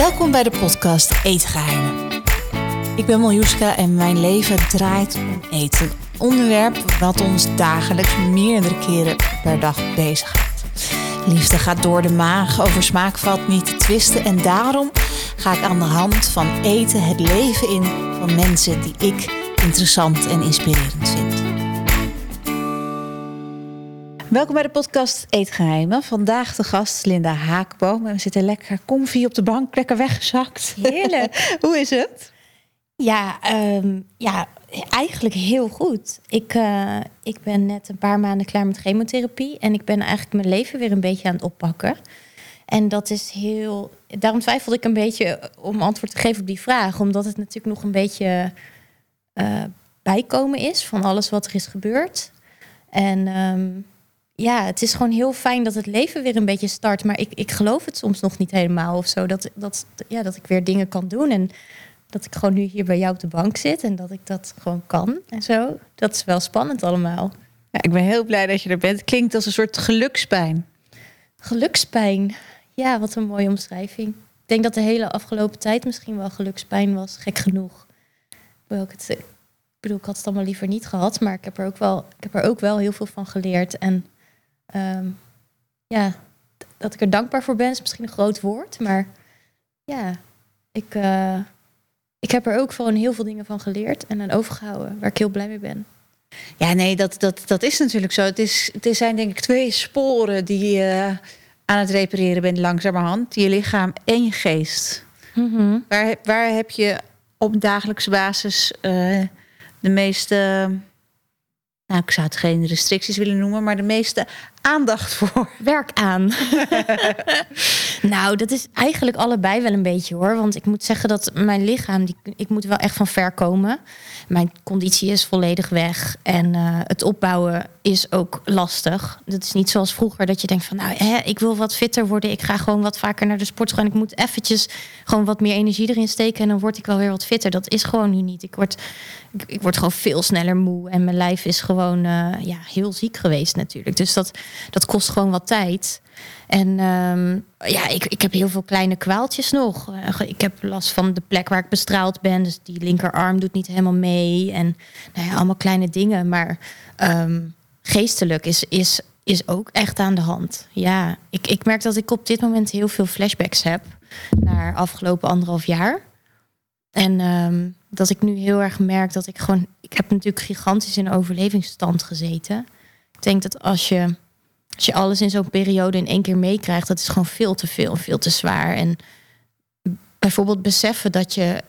Welkom bij de podcast Eetgeheimen. Ik ben Miljuska en mijn leven draait om eten. Een onderwerp wat ons dagelijks meerdere keren per dag bezighoudt. Liefde gaat door de maag, over smaak valt niet te twisten. En daarom ga ik aan de hand van eten het leven in van mensen die ik interessant en inspirerend vind. Welkom bij de podcast Eetgeheimen. Vandaag de gast Linda Haakboom. We zitten lekker comfy op de bank, lekker weggezakt. Heerlijk. Hoe is het? Ja, ehm, ja, eigenlijk heel goed. Ik, eh, ik ben net een paar maanden klaar met chemotherapie. En ik ben eigenlijk mijn leven weer een beetje aan het oppakken. En dat is heel. Daarom twijfelde ik een beetje om antwoord te geven op die vraag. Omdat het natuurlijk nog een beetje eh, bijkomen is van alles wat er is gebeurd. En ehm, ja, het is gewoon heel fijn dat het leven weer een beetje start. Maar ik, ik geloof het soms nog niet helemaal of zo. Dat, dat, ja, dat ik weer dingen kan doen. En dat ik gewoon nu hier bij jou op de bank zit. En dat ik dat gewoon kan en zo. Dat is wel spannend allemaal. Ja, ik ben heel blij dat je er bent. Klinkt als een soort gelukspijn. Gelukspijn. Ja, wat een mooie omschrijving. Ik denk dat de hele afgelopen tijd misschien wel gelukspijn was. Gek genoeg. Hoewel ik, het, ik bedoel, ik had het allemaal liever niet gehad. Maar ik heb er ook wel, ik heb er ook wel heel veel van geleerd. En Ehm, ja, dat ik er dankbaar voor ben is misschien een groot woord. Maar ja, ik, uh, ik heb er ook gewoon heel veel dingen van geleerd en aan overgehouden. Waar ik heel blij mee ben. Ja, nee, dat, dat, dat is natuurlijk zo. Het, is, het zijn denk ik twee sporen die je aan het repareren bent langzamerhand. Je lichaam en je geest. Mm -hmm. waar, waar heb je op dagelijkse basis uh, de meeste nou, ik zou het geen restricties willen noemen, maar de meeste aandacht voor. Werk aan. nou, dat is eigenlijk allebei wel een beetje hoor. Want ik moet zeggen dat mijn lichaam, die, ik moet wel echt van ver komen. Mijn conditie is volledig weg. En uh, het opbouwen is ook lastig. Dat is niet zoals vroeger dat je denkt van nou, hè, ik wil wat fitter worden. Ik ga gewoon wat vaker naar de sport gaan. Ik moet eventjes gewoon wat meer energie erin steken. En dan word ik wel weer wat fitter. Dat is gewoon nu niet. Ik word, ik, word gewoon veel sneller moe. En mijn lijf is gewoon uh, ja, heel ziek geweest natuurlijk. Dus dat dat kost gewoon wat tijd. En um, ja, ik, ik heb heel veel kleine kwaaltjes nog. Uh, ik heb last van de plek waar ik bestraald ben. Dus die linkerarm doet niet helemaal mee. En nou ja, allemaal kleine dingen. Maar um, geestelijk is, is, is ook echt aan de hand. Ja, ik, ik merk dat ik op dit moment heel veel flashbacks heb. Naar afgelopen anderhalf jaar. En um, dat ik nu heel erg merk dat ik gewoon... Ik heb natuurlijk gigantisch in overlevingsstand gezeten. Ik denk dat als je als je alles in zo'n periode in één keer meekrijgt, dat is gewoon veel te veel, veel te zwaar. En bijvoorbeeld beseffen dat je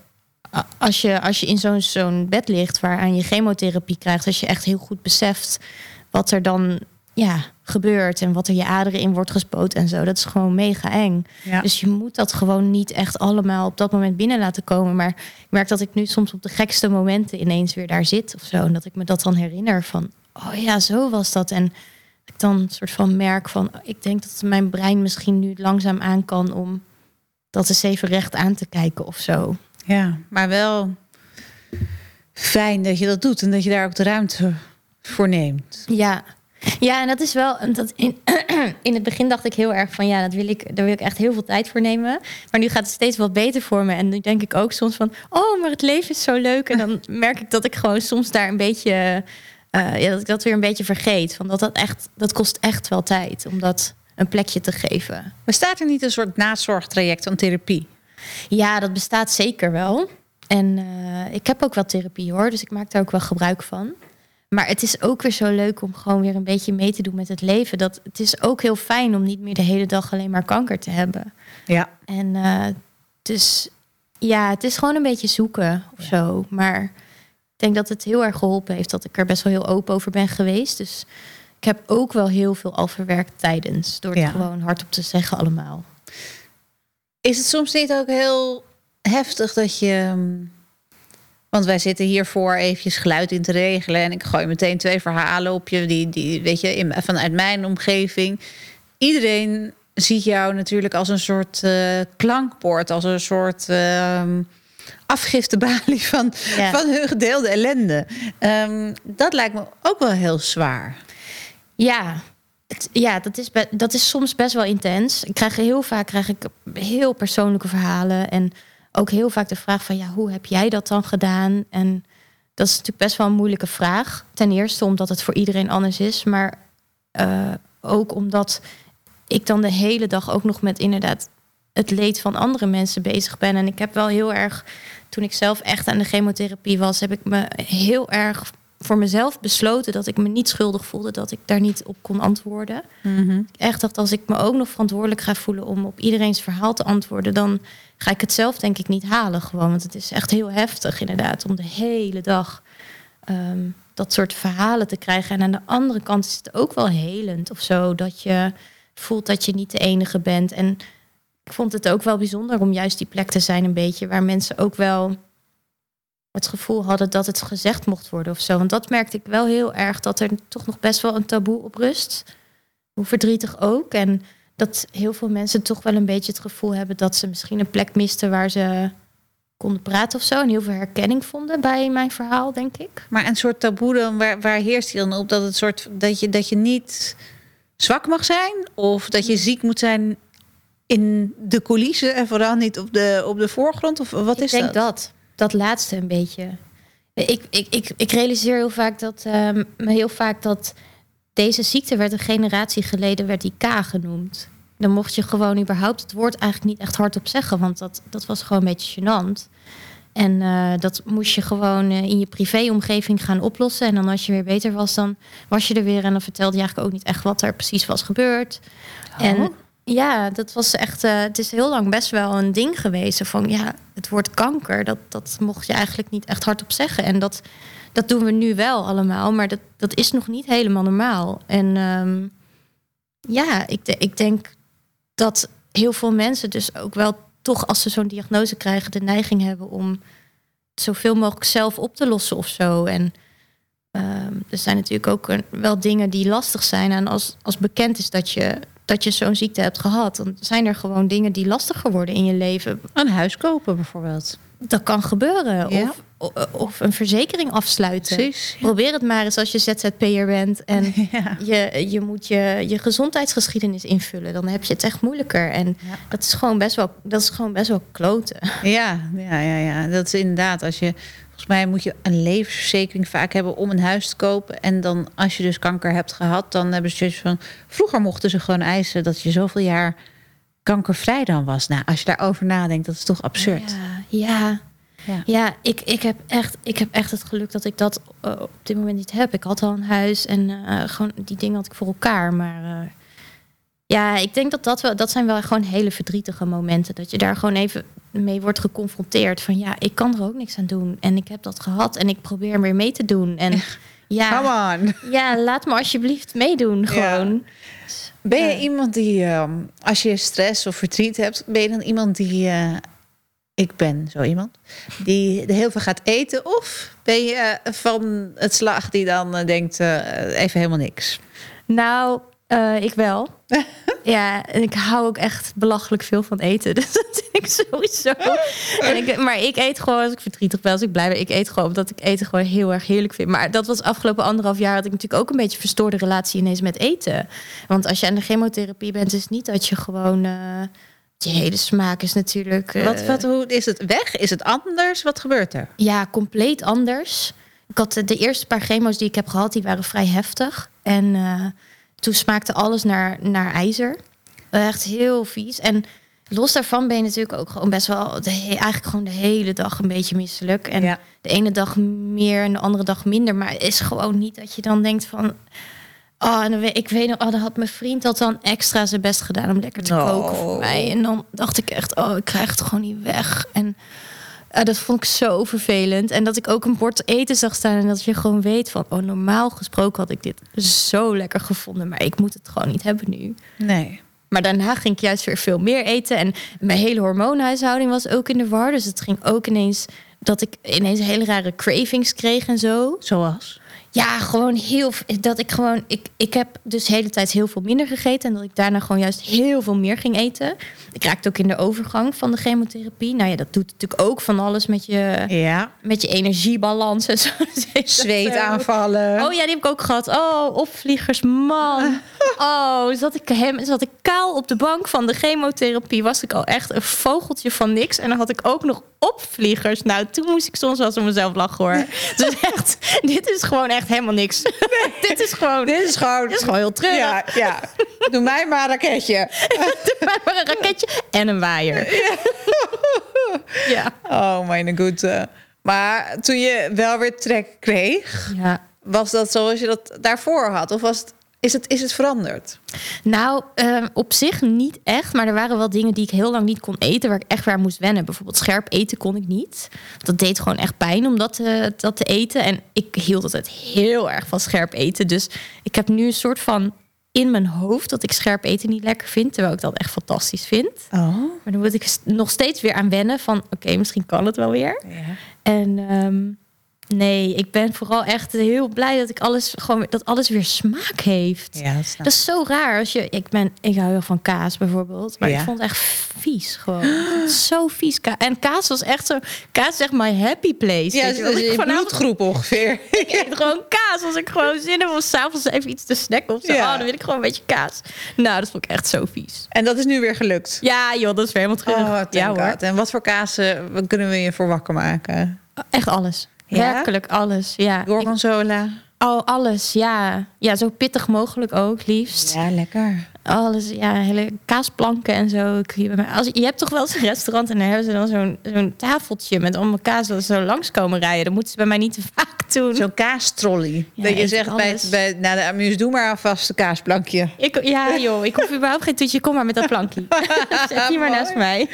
als je, als je in zo'n zo'n bed ligt waaraan je chemotherapie krijgt, als je echt heel goed beseft wat er dan ja, gebeurt en wat er je aderen in wordt gespoten en zo. Dat is gewoon mega eng. Ja. Dus je moet dat gewoon niet echt allemaal op dat moment binnen laten komen. Maar ik merk dat ik nu soms op de gekste momenten ineens weer daar zit of zo. En dat ik me dat dan herinner van, oh ja, zo was dat. En dan een soort van merk van, ik denk dat mijn brein misschien nu langzaam aan kan om dat eens even recht aan te kijken of zo. Ja, maar wel fijn dat je dat doet en dat je daar ook de ruimte voor neemt. Ja, ja, en dat is wel. Dat in, in het begin dacht ik heel erg van ja, dat wil ik, daar wil ik echt heel veel tijd voor nemen. Maar nu gaat het steeds wat beter voor me. En nu denk ik ook soms van, oh, maar het leven is zo leuk. En dan merk ik dat ik gewoon soms daar een beetje uh, ja, dat ik dat weer een beetje vergeet. Van dat, dat, echt, dat kost echt wel tijd om dat een plekje te geven. Bestaat er niet een soort nazorgtraject van therapie? Ja, dat bestaat zeker wel. En uh, ik heb ook wel therapie hoor, dus ik maak daar ook wel gebruik van. Maar het is ook weer zo leuk om gewoon weer een beetje mee te doen met het leven. Dat, het is ook heel fijn om niet meer de hele dag alleen maar kanker te hebben. Ja. En uh, dus ja, het is gewoon een beetje zoeken of ja. zo. Maar denk dat het heel erg geholpen heeft dat ik er best wel heel open over ben geweest. Dus ik heb ook wel heel veel al verwerkt tijdens. Door het ja. gewoon hardop te zeggen allemaal. Is het soms niet ook heel heftig dat je... Want wij zitten hiervoor eventjes geluid in te regelen. En ik gooi meteen twee verhalen op je. Die, die weet je, in, vanuit mijn omgeving. Iedereen ziet jou natuurlijk als een soort uh, klankbord. Als een soort... Uh, afgiftebalie van, ja. van hun gedeelde ellende. Um, dat lijkt me ook wel heel zwaar. Ja, ja, dat is, dat is soms best wel intens. Ik krijg heel vaak krijg ik heel persoonlijke verhalen. En ook heel vaak de vraag van ja, hoe heb jij dat dan gedaan? En dat is natuurlijk best wel een moeilijke vraag. Ten eerste omdat het voor iedereen anders is. Maar eh, ook omdat ik dan de hele dag ook nog met inderdaad het leed van andere mensen bezig ben. En ik heb wel heel erg, toen ik zelf echt aan de chemotherapie was, heb ik me heel erg voor mezelf besloten dat ik me niet schuldig voelde dat ik daar niet op kon antwoorden. Mhm. Echt dacht, als ik me ook nog verantwoordelijk ga voelen om op iedereen's verhaal te antwoorden, dan ga ik het zelf denk ik niet halen gewoon. Want het is echt heel heftig inderdaad om de hele dag ehm, dat soort verhalen te krijgen. En aan de andere kant is het ook wel helend of zo, dat je voelt dat je niet de enige bent. En ik vond het ook wel bijzonder om juist die plek te zijn een beetje waar mensen ook wel het gevoel hadden dat het gezegd mocht worden of zo. Want dat merkte ik wel heel erg, dat er toch nog best wel een taboe op rust. Hoe verdrietig ook. En dat heel veel mensen toch wel een beetje het gevoel hebben dat ze misschien een plek misten waar ze konden praten of zo. En heel veel herkenning vonden bij mijn verhaal, denk ik. Maar een soort taboe dan, waar, waar heerst die dan op? Dat, het soort, dat, je, dat je niet zwak mag zijn? Of dat je ziek moet zijn in de coulissen en vooral niet op de, op de voorgrond? Of wat ik is denk dat? dat. Dat laatste een beetje. Ik, ik, ik, ik realiseer heel vaak dat, ehm, me heel vaak dat deze ziekte werd een generatie geleden werd die K genoemd. Dan mocht je gewoon überhaupt het woord eigenlijk niet echt hardop zeggen, want dat, dat was gewoon een beetje gênant. En eh, dat moest je gewoon eh, in je privéomgeving gaan oplossen. En dan als je weer beter was, dan was je er weer. En dan vertelde je eigenlijk ook niet echt wat er precies was gebeurd. En ja, dat was echt. eh, het is heel lang best wel een ding geweest. Van ja, het woord kanker, dat, dat mocht je eigenlijk niet echt hardop zeggen. En dat, dat doen we nu wel allemaal, maar dat, dat is nog niet helemaal normaal. En ehm, ja, ik, ik denk dat heel veel mensen dus ook wel toch als ze zo'n diagnose krijgen, de neiging hebben om zoveel mogelijk zelf op te lossen of zo. En ehm, er zijn natuurlijk ook wel dingen die lastig zijn. En als, als bekend is dat je, dat je zo'n ziekte hebt gehad, dan zijn er gewoon dingen die lastiger worden in je leven. Een huis kopen bijvoorbeeld. Dat kan gebeuren. Ja. Of, of een verzekering afsluiten. Precies. Ja. Probeer het maar eens als je ZZP'er bent en Ja. je, je moet je, je gezondheidsgeschiedenis invullen. Dan heb je het echt moeilijker. En dat, is gewoon best wel, dat is gewoon best wel kloten. Ja, ja, ja, ja. Dat is inderdaad. Als je, volgens mij moet je een levensverzekering vaak hebben om een huis te kopen. En dan, als je dus kanker hebt gehad, dan hebben ze zoiets van. Vroeger mochten ze gewoon eisen dat je zoveel jaar kankervrij dan was. Nou, als je daarover nadenkt, dat is toch absurd. Ja, ja. Ja. Ja, ik, ik, heb echt, ik heb echt het geluk dat ik dat eh, op dit moment niet heb. Ik had al een huis en eh, gewoon die dingen had ik voor elkaar. Maar eh, ja, ik denk dat dat wel, dat zijn wel gewoon hele verdrietige momenten. Dat je daar gewoon even mee wordt geconfronteerd. Van ja, ik kan er ook niks aan doen. En ik heb dat gehad en ik probeer weer mee te doen. En ja, Come on. ja, laat me alsjeblieft meedoen gewoon. Ben je Ja. iemand die, ehm, als je stress of verdriet hebt, ben je dan iemand die. eh, ik ben zo iemand. Die heel veel gaat eten. Of ben je eh, van het slag die dan eh, denkt: even helemaal niks. Nou, eh, ik wel. ja, en ik hou ook echt belachelijk veel van eten. Dus dat vind ik sowieso. En ik, maar ik eet gewoon als ik verdrietig ben, als ik blij ben. Ik eet gewoon omdat ik eten gewoon heel erg heerlijk vind. Maar dat was afgelopen anderhalf jaar had ik natuurlijk ook een beetje verstoorde relatie ineens met eten. Want als je aan de chemotherapie bent, is het niet dat je gewoon. eh, je hele smaak is natuurlijk. eh, Wat, wat, hoe is het weg? Is het anders? Wat gebeurt er? ja, compleet anders. Ik had de eerste paar chemo's die ik heb gehad, die waren vrij heftig. En toen smaakte alles naar, naar ijzer. Echt heel vies. En los daarvan ben je natuurlijk ook gewoon best wel... De, eigenlijk gewoon de hele dag een beetje misselijk. En Ja. de ene dag meer en de andere dag minder. Maar het is gewoon niet dat je dan denkt van... Oh, en dan ik weet nog, oh, dan had mijn vriend dat dan extra zijn best gedaan om lekker te koken voor mij. En dan dacht ik echt, oh, ik krijg het gewoon niet weg. En eh, dat vond ik zo vervelend. En dat ik ook een bord eten zag staan en dat je gewoon weet van, oh, normaal gesproken had ik dit zo lekker gevonden, maar ik moet het gewoon niet hebben nu. Nee. Maar daarna ging ik juist weer veel meer eten. En mijn hele hormoonhuishouding was ook in de war. Dus het ging ook ineens dat ik ineens hele rare cravings kreeg en zo. Zoals? Ja, gewoon heel. Dat ik gewoon. Ik, ik heb dus de hele tijd heel veel minder gegeten. En dat ik daarna gewoon juist heel veel meer ging eten. Ik raakte ook in de overgang van de chemotherapie. Nou ja, dat doet natuurlijk ook van alles met je, Ja. met je energiebalans en zo. Zweetaanvallen. Oh ja, die heb ik ook gehad. Oh, opvliegers, man. Oh, zat ik, hem, zat ik kaal op de bank van de chemotherapie. Was ik al echt een vogeltje van niks. En dan had ik ook nog opvliegers. Nou, toen moest ik soms wel eens om mezelf lachen hoor. Dus echt, dit is gewoon echt helemaal niks. dit is gewoon, Dit is gewoon... dit is gewoon heel treurig. Ja, ja. Doe mij maar een raketje. Doe mij maar een raketje en een waaier. Ja. Oh, mijn goede. Maar toen je wel weer trek kreeg, ja. was dat zoals je dat daarvoor had? Of was het, is, het, is het veranderd? Nou, ehm, op zich niet echt. Maar er waren wel dingen die ik heel lang niet kon eten... waar ik echt weer aan moest wennen. Bijvoorbeeld scherp eten kon ik niet. Dat deed gewoon echt pijn om dat, eh, dat te dan En ik hield altijd heel erg van scherp eten. Dus ik heb nu een soort van in mijn hoofd... dat ik scherp eten niet lekker vind. Terwijl ik dat echt fantastisch vind. Oh. Maar dan moet ik nog steeds weer aan wennen van... oké, misschien kan het wel weer. Ja. En ehm, nee, ik ben vooral echt heel blij dat ik alles gewoon dat alles weer smaak heeft. Ja, dat is zo raar als je. Ik ben, ik hou heel van kaas bijvoorbeeld, maar Ja. ik vond het echt vies gewoon. Zo vies. Ka- En kaas was echt zo. Kaas is echt my happy place. Ja, weet je dat is Ik je vanavond- bloedgroep ongeveer. ik eet gewoon kaas als ik gewoon zin heb om s'avonds even iets te snacken of zo. Ja. Oh, dan wil ik gewoon een beetje kaas. Nou, dat vond ik echt zo vies. En dat is nu weer gelukt. Ja, joh, dat is weer helemaal terug. Oh, ja hoor. En wat voor kazen kunnen we je voor wakker maken? Echt alles. Werkelijk alles. Ja. Gorgonzola. Oh, alles, ja. Ja, zo pittig mogelijk ook, liefst. Ja, lekker. Alles, ja, hele kaasplanken en zo. Ik- je- maar Als, je hebt toch wel eens een restaurant en daar hebben ze dan zo'n zo'n tafeltje met allemaal kaas dat ze zo langs komen rijden. Dat moeten ze bij mij niet te vaak doen. Zo'n kaastrolley. Ja, dat je zegt bij, bij na de amuse, doe maar alvast een kaasplankje. Ik, ja, joh, ik hoef überhaupt geen toetje. Kom maar met dat plankje. Zet hier maar naast mij.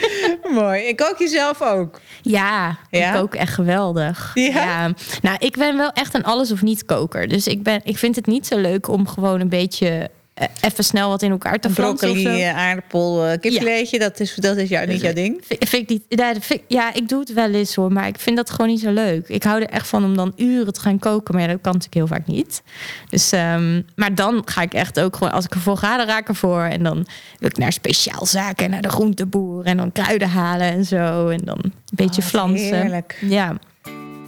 Mooi. Ik kook je zelf ook. Ja, Ja? ik kook echt geweldig. Ja? Nou, ik ben wel echt een alles of niet koker. Dus ik, ben, ik vind het niet zo leuk om gewoon een beetje even snel wat in elkaar te flansen of Broccoli, zo. eh, aardappel, eh, kipfiletje, dat is, dat is jou, niet jouw ding. Vind, vind ik niet, ja, vind- ja, ik doe het wel eens hoor, maar ik vind dat gewoon niet zo leuk. Ik hou er echt van om dan uren te gaan koken, maar ja, dat kan natuurlijk heel vaak niet. Dus, ehm, maar dan ga ik echt ook gewoon, als ik ervoor ga, dan raak ik ervoor. En dan wil ik naar speciaalzaken, en naar de groenteboer en dan kruiden halen en zo. En dan een beetje Oh, flansen. heerlijk. Ja.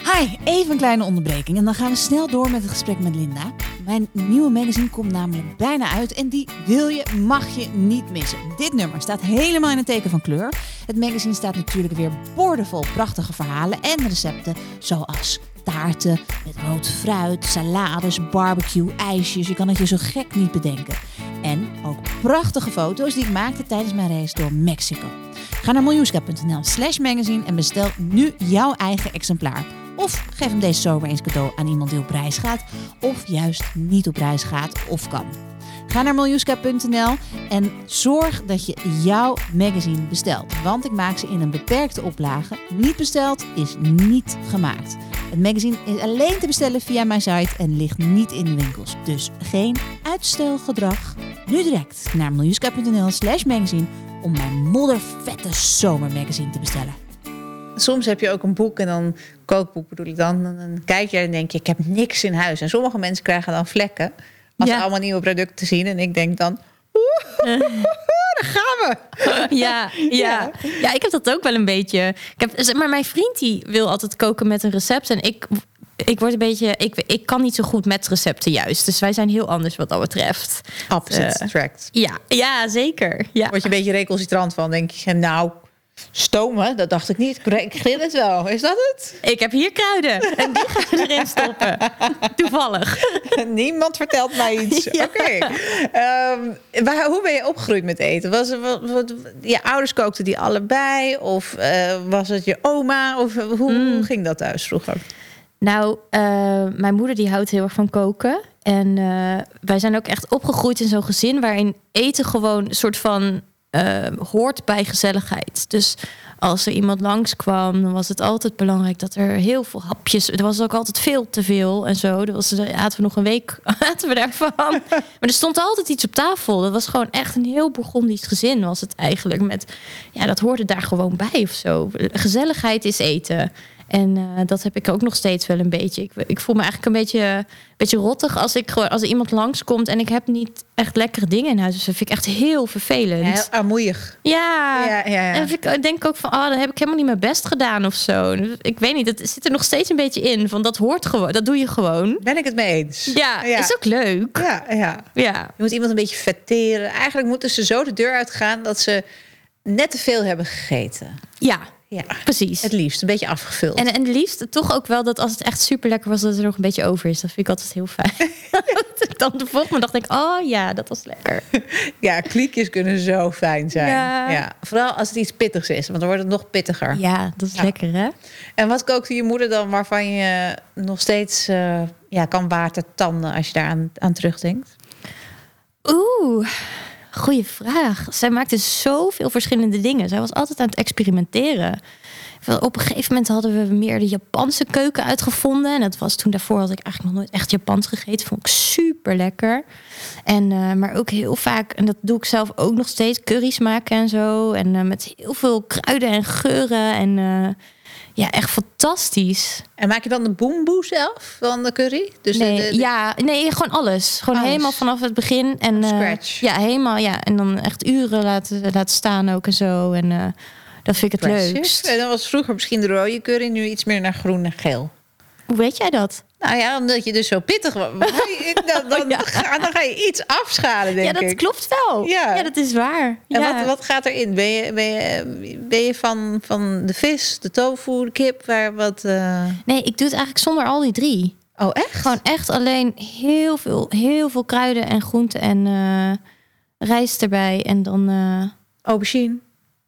Hi, even een kleine onderbreking en dan gaan we snel door met het gesprek met Linda. Mijn nieuwe magazine komt namelijk bijna uit en die wil je, mag je niet missen. Dit nummer staat helemaal in het teken van kleur. Het magazine staat natuurlijk weer boordevol prachtige verhalen en recepten zoals taarten met rood fruit, salades, barbecue, ijsjes. Je kan het je zo gek niet bedenken. En ook prachtige foto's die ik maakte tijdens mijn reis door Mexico. Ga naar miljoenska.nl slash magazine en bestel nu jouw eigen exemplaar. Of geef hem deze zomer eens cadeau aan iemand die op reis gaat. Of juist niet op reis gaat of kan. Ga naar miljoenska.nl en zorg dat je jouw magazine bestelt. Want ik maak ze in een beperkte oplage. Niet besteld is niet gemaakt. Het magazine is alleen te bestellen via mijn site en ligt niet in de winkels. Dus geen uitstelgedrag. Nu direct naar miljoenska.nl slash magazine om mijn moddervette zomermagazine te bestellen. Soms heb je ook een boek en dan kookboek bedoel ik dan. Dan kijk je en denk je, ik heb niks in huis. En sommige mensen krijgen dan vlekken als Ja. ze allemaal nieuwe producten zien. En ik denk dan, daar gaan we. Ja, ja. ja, ik heb dat ook wel een beetje. Ik heb, zeg maar mijn vriend die wil altijd koken met een recept. En ik, ik word een beetje. Ik, ik kan niet zo goed met recepten juist. Dus wij zijn heel anders wat dat betreft. Opposite attract. Ja, ja zeker. Ja. Word je een beetje recalcitrant van. denk je, nou, stomen, dat dacht ik niet. Ik grill het wel. Is dat het? Ik heb hier kruiden. En die gaan we erin stoppen. Toevallig. Niemand vertelt mij iets. Ja. Oké. Ehm, hoe ben je opgegroeid met eten? Was het, wat, wat- je ouders kookten die allebei? Of eh, was het je oma? Of hoe, Mm. hoe ging dat thuis vroeger? Nou, eh, mijn moeder die houdt heel erg van koken. En eh, wij zijn ook echt opgegroeid in zo'n gezin waarin eten gewoon een soort van eh, hoort bij gezelligheid. Dus als er iemand langskwam, dan was het altijd belangrijk dat er heel veel hapjes. Er was ook altijd veel te veel en zo. Er was, aten we nog een week aten we daarvan. Maar er stond altijd iets op tafel. Dat was gewoon echt een heel Bourgondisch gezin, was het eigenlijk. Met, ja, dat hoorde daar gewoon bij of zo. Gezelligheid is eten. En eh, dat heb ik ook nog steeds wel een beetje. Ik, ik voel me eigenlijk een beetje, beetje rottig als, ik als er iemand langskomt en ik heb niet echt lekkere dingen in huis. Dus dat vind ik echt heel vervelend. Heel armoeig. Ja, Ja, ja, ja. en ik denk ook van, oh, dan heb ik helemaal niet mijn best gedaan of zo. Ik weet niet, het zit er nog steeds een beetje in. Van dat hoort gewoon, dat doe je gewoon. Ben ik het mee eens? Ja, is ook leuk. Ja, ja. Ja, Je moet iemand een beetje vetteren. Eigenlijk moeten ze zo de deur uitgaan dat ze net te veel hebben gegeten. ja Ja, precies. het liefst. Een beetje afgevuld. En, en het liefst toch ook wel dat als het echt super lekker was, dat er nog een beetje over is. Dat vind ik altijd heel fijn. Ik dan de volgende dag denk, oh ja, dat was lekker. Ja, kliekjes kunnen zo fijn zijn. Ja. Ja. Vooral als het iets pittigs is, want dan wordt het nog pittiger. Ja, dat is Ja. lekker hè? En wat kookte je moeder dan waarvan je nog steeds eh, ja, kan watertanden als je daar aan, aan terugdenkt? Oeh, goede vraag. Zij maakte zoveel verschillende dingen. Zij was altijd aan het experimenteren. Op een gegeven moment hadden we meer de Japanse keuken uitgevonden. En dat was toen daarvoor had ik eigenlijk nog nooit echt Japans gegeten. Vond ik super lekker. En, eh, maar ook heel vaak, en dat doe ik zelf ook nog steeds, curry's maken en zo. En eh, met heel veel kruiden en geuren. En eh, ja, echt fantastisch. En maak je dan de boemboe zelf van de curry? Dus nee, de, de- ja, nee, gewoon alles. Gewoon Alles. helemaal vanaf het begin. En, eh, ja, helemaal. Ja, en dan echt uren laten, laten staan ook en zo. En eh, dat vind ik het Impressive. leukst. En dan was vroeger misschien de rode curry, nu iets meer naar groen en geel. Hoe weet jij dat? Nou ja, omdat je dus zo pittig was. Dan, dan, ga, dan ga je iets afschalen, denk ja, dat ik. klopt wel. Ja. Ja, dat is waar. En ja. wat, wat gaat erin? Ben je, ben je, ben je van, van de vis, de tofu, de kip? Waar wat, eh, Nee, ik doe het eigenlijk zonder al die drie. Oh, echt? Gewoon echt alleen heel veel, heel veel kruiden en groenten en eh, rijst erbij. En dan, eh, Aubergine.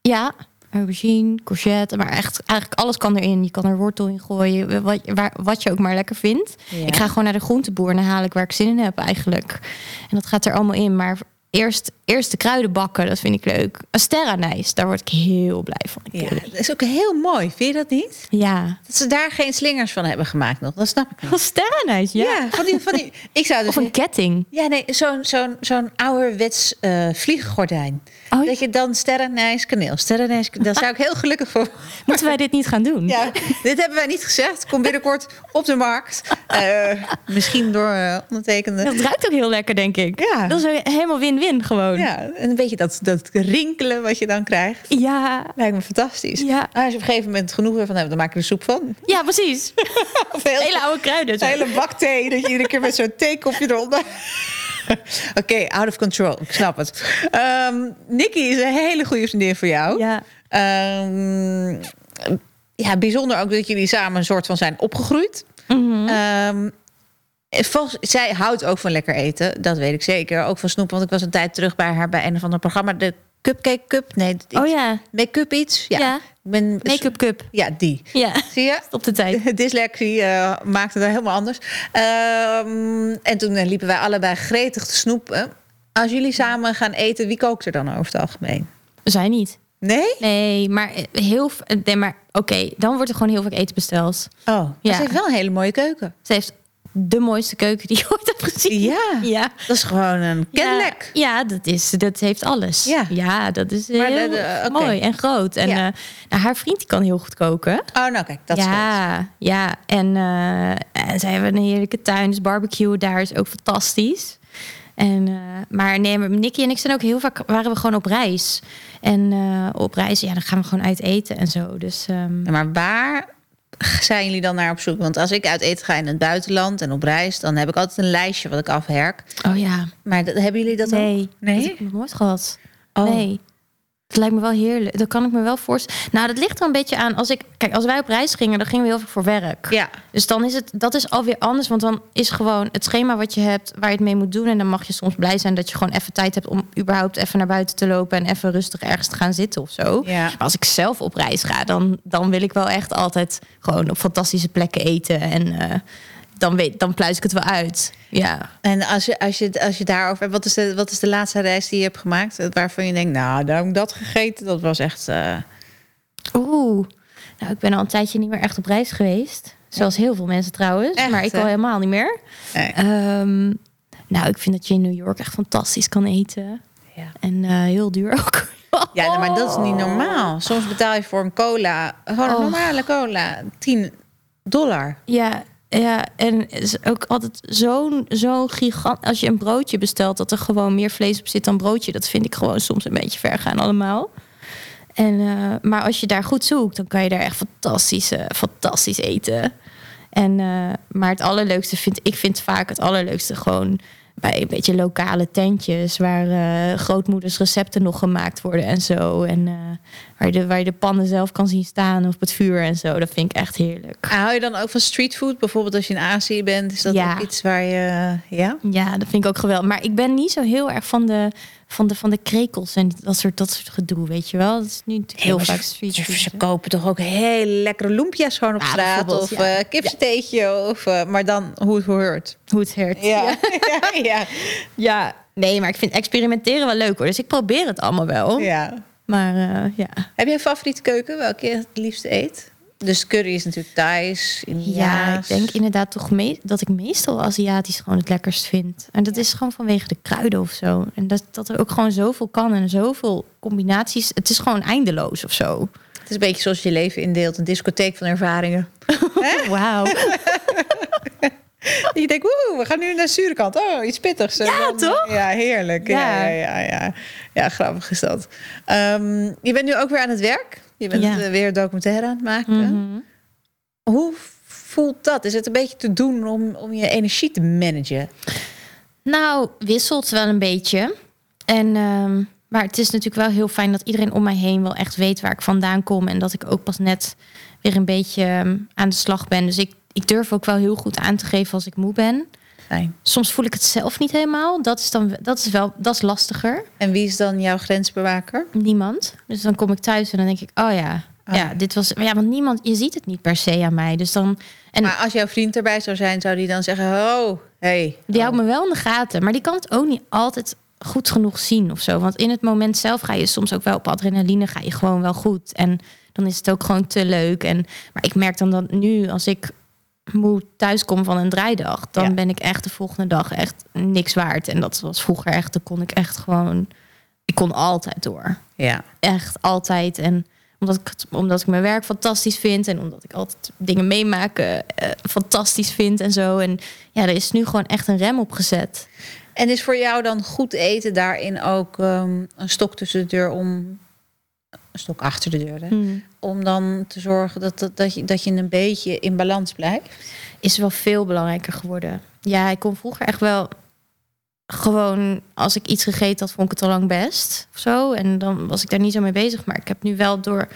ja, aubergine, courgette. Maar echt, eigenlijk alles kan erin. Je kan er wortel in gooien, wat, waar, wat je ook maar lekker vindt. Ja. Ik ga gewoon naar de groenteboer en dan haal ik waar ik zin in heb eigenlijk. En dat gaat er allemaal in. Maar eerst, eerst de kruiden bakken, dat vind ik leuk. Sterrenijs, daar word ik heel blij van. Ja, dat is ook heel mooi. Vind je dat niet? Ja. Dat ze daar geen slingers van hebben gemaakt nog. Dat snap ik niet. Van sterrenijs, ja. Ja, van die, van die, ik zou dus... Of een ketting. Ja, nee, zo'n zo'n zo'n ouderwets eh vliegengordijn. Oh, Dat je dan sterrenijs kaneel, sterrenijs. Daar zou ik heel gelukkig voor Moeten wij dit niet gaan doen? Ja, dit hebben wij niet gezegd. Komt binnenkort op de markt. Eh, misschien door eh, ondertekende. Dat ruikt ook heel lekker, denk ik. Ja. Dat is helemaal win-win gewoon. Ja, en een beetje dat, dat rinkelen wat je dan krijgt. Ja. Lijkt me fantastisch. Ja. Nou, als je op een gegeven moment genoeg ervan hebt, dan maak je er soep van. Ja, precies. Of heel, Hele oude kruiden. een hele bak thee, dat je iedere keer met zo'n theekopje eronder... Oké, out of control. Ik snap het. Ehm Nicky is een hele goede vriendin voor jou. Ja. Ehm, ja, bijzonder ook dat jullie samen een soort van zijn opgegroeid. Mhm. Ehm, volgens, zij houdt ook van lekker eten, dat weet ik zeker. Ook van snoep, want ik was een tijd terug bij haar bij een of ander programma. De Cupcake Cup, nee, iets- Oh ja. Make-up iets. Ja, Ja. Make-up cup. Ja, die. Ja. Zie je? Op de tijd. Dyslexie eh, maakte dat helemaal anders. Ehm, en toen eh, liepen wij allebei gretig te snoepen. Als jullie samen gaan eten, wie kookt er dan over het algemeen? Zij niet. Nee? Nee, maar heel... Nee, maar oké, dan wordt er gewoon heel veel eten besteld. Oh, Ja. ze heeft wel een hele mooie keuken. Ze heeft de mooiste keuken die je ooit hebt gezien. Ja. Ja. Dat is gewoon een Cadillac. Ja, ja, dat, is, dat heeft alles. Ja. ja dat is Maar heel de- de- oké. mooi en groot. En Ja. eh, nou, haar vriend die kan heel goed koken. Oh, nou kijk, dat is goed. ja, ja, en, eh, en zij hebben een heerlijke tuin. Dus barbecue daar is ook fantastisch. En, eh, maar nee, maar Nicky en ik zijn ook heel vaak waren we gewoon op reis. En eh, op reis, ja, dan gaan we gewoon uit eten en zo. Dus ehm, Ja, Maar waar zijn jullie dan naar op zoek? Want als ik uit eten ga in het buitenland en op reis, dan heb ik altijd een lijstje wat ik afherk. oh ja, Maar dat, hebben jullie dat nee, ook? Nee? dat heb ik nog nooit gehad. Oh. Nee. Het lijkt me wel heerlijk. Dat kan ik me wel voorstellen. Nou, dat ligt er een beetje aan. Als ik, kijk, als wij op reis gingen, dan gingen we heel veel voor werk. Ja. Dus dan is het, dat is alweer anders. Want dan is gewoon het schema wat je hebt, waar je het mee moet doen. En dan mag je soms blij zijn dat je gewoon even tijd hebt om überhaupt even naar buiten te lopen en even rustig ergens te gaan zitten of zo. Ja. Maar als ik zelf op reis ga, dan, dan wil ik wel echt altijd gewoon op fantastische plekken eten. En eh, dan, weet, dan pluis ik het wel uit. Ja. En als je, als je, als je daarover hebt, wat is, de, wat is de laatste reis die je hebt gemaakt? Waarvan je denkt, nou, daar heb ik dat gegeten. Dat was echt. eh, Oeh. Nou, ik ben al een tijdje niet meer echt op reis geweest. Zoals heel veel mensen trouwens. Echt, maar ik al helemaal niet meer. Ehm, nou, ik vind dat je in New York echt fantastisch kan eten. Ja. En eh, heel duur ook. Ja, maar dat is niet normaal. Soms betaal je voor een cola, gewoon een Oh. normale cola, 10 dollar. Ja, ja, en is ook altijd zo'n zo'n gigant. Als je een broodje bestelt, dat er gewoon meer vlees op zit dan broodje. Dat vind ik gewoon soms een beetje ver gaan allemaal. En, eh, maar als je daar goed zoekt, dan kan je daar echt fantastisch, eh, fantastisch eten. En, eh, maar het allerleukste vind ik vind vaak het allerleukste gewoon bij een beetje lokale tentjes waar eh, grootmoeders recepten nog gemaakt worden en zo. En waar, je de, waar je de pannen zelf kan zien staan op het vuur en zo. Dat vind ik echt heerlijk. Ah, Hou je dan ook van streetfood? Bijvoorbeeld als je in Azië bent, is dat Ja. ook iets waar je... Ja? Ja, dat vind ik ook geweldig. Maar ik ben niet zo heel erg van de, van de, van de krekels en dat soort, dat soort gedoe, weet je wel. Dat is nu natuurlijk heel vaak ze, street ze, ze kopen toch ook hele lekkere loempia's gewoon op Ja, straat. Of ja. eh kipsteetje. Of, eh, maar dan hoe het hoort. Hoe het. Ja. ja. ja. Ja, nee, maar ik vind experimenteren wel leuk hoor. Dus ik probeer het allemaal wel. ja. Maar eh, ja. Heb jij een favoriete keuken? Welke je het liefst eet? Dus curry is natuurlijk Thais, Ja, ik denk inderdaad toch dat ik meestal Aziatisch gewoon het lekkerst vind. En dat is gewoon vanwege de kruiden of zo. En dat, dat er ook gewoon zoveel kan en zoveel combinaties. Het is gewoon eindeloos of zo. Het is een beetje zoals je leven indeelt. Een discotheek van ervaringen. Wauw. Je denkt, woe, we gaan nu naar de zure kant. Oh, iets pittigs. Ja, dan- toch? Ja, heerlijk. Ja, Ja. ja, ja. Grappig is dat. Ehm, je bent nu ook weer aan het werk. Je bent Ja. eh, weer documentaire aan het maken. Mhm. Hoe voelt dat? Is het een beetje te doen om, om je energie te managen? Nou, wisselt wel een beetje. En, ehm, maar het is natuurlijk wel heel fijn dat iedereen om mij heen wel echt weet waar ik vandaan kom. En dat ik ook pas net weer een beetje ehm, aan de slag ben. Dus ik, ik durf ook wel heel goed aan te geven als ik moe ben. Fijn. Soms voel ik het zelf niet helemaal. Dat is dan dat is wel dat is lastiger. En wie is dan jouw grensbewaker? Niemand. Dus dan kom ik thuis en dan denk ik, oh ja, Ah. ja, dit was. Ja, want niemand, je ziet het niet per se aan mij. Dus dan. En Maar als jouw vriend erbij zou zijn, zou die dan zeggen: Oh, hey. Die houdt me wel in de gaten, maar die kan het ook niet altijd goed genoeg zien of zo. Want in het moment zelf ga je soms ook wel op adrenaline, ga je gewoon wel goed. En dan is het ook gewoon te leuk. En, maar ik merk dan dat nu, als ik moe thuiskom van een draaidag, dan Ja. ben ik echt de volgende dag echt niks waard. En dat was vroeger echt, dan kon ik echt gewoon, ik kon altijd door. Ja. Echt altijd. En omdat ik, omdat ik mijn werk fantastisch vind. En omdat ik altijd dingen meemaken eh, fantastisch vind en zo. En ja, er is nu gewoon echt een rem op gezet. En is voor jou dan goed eten daarin ook ehm, een stok tussen de deur om. Een stok achter de deur, hè? Hmm. Om dan te zorgen dat, dat, dat, je, dat je een beetje in balans blijft? Is wel veel belangrijker geworden. Ja, ik kon vroeger echt wel gewoon als ik iets gegeten had, vond ik het al lang best. Of zo. En dan was ik daar niet zo mee bezig. Maar ik heb nu wel door,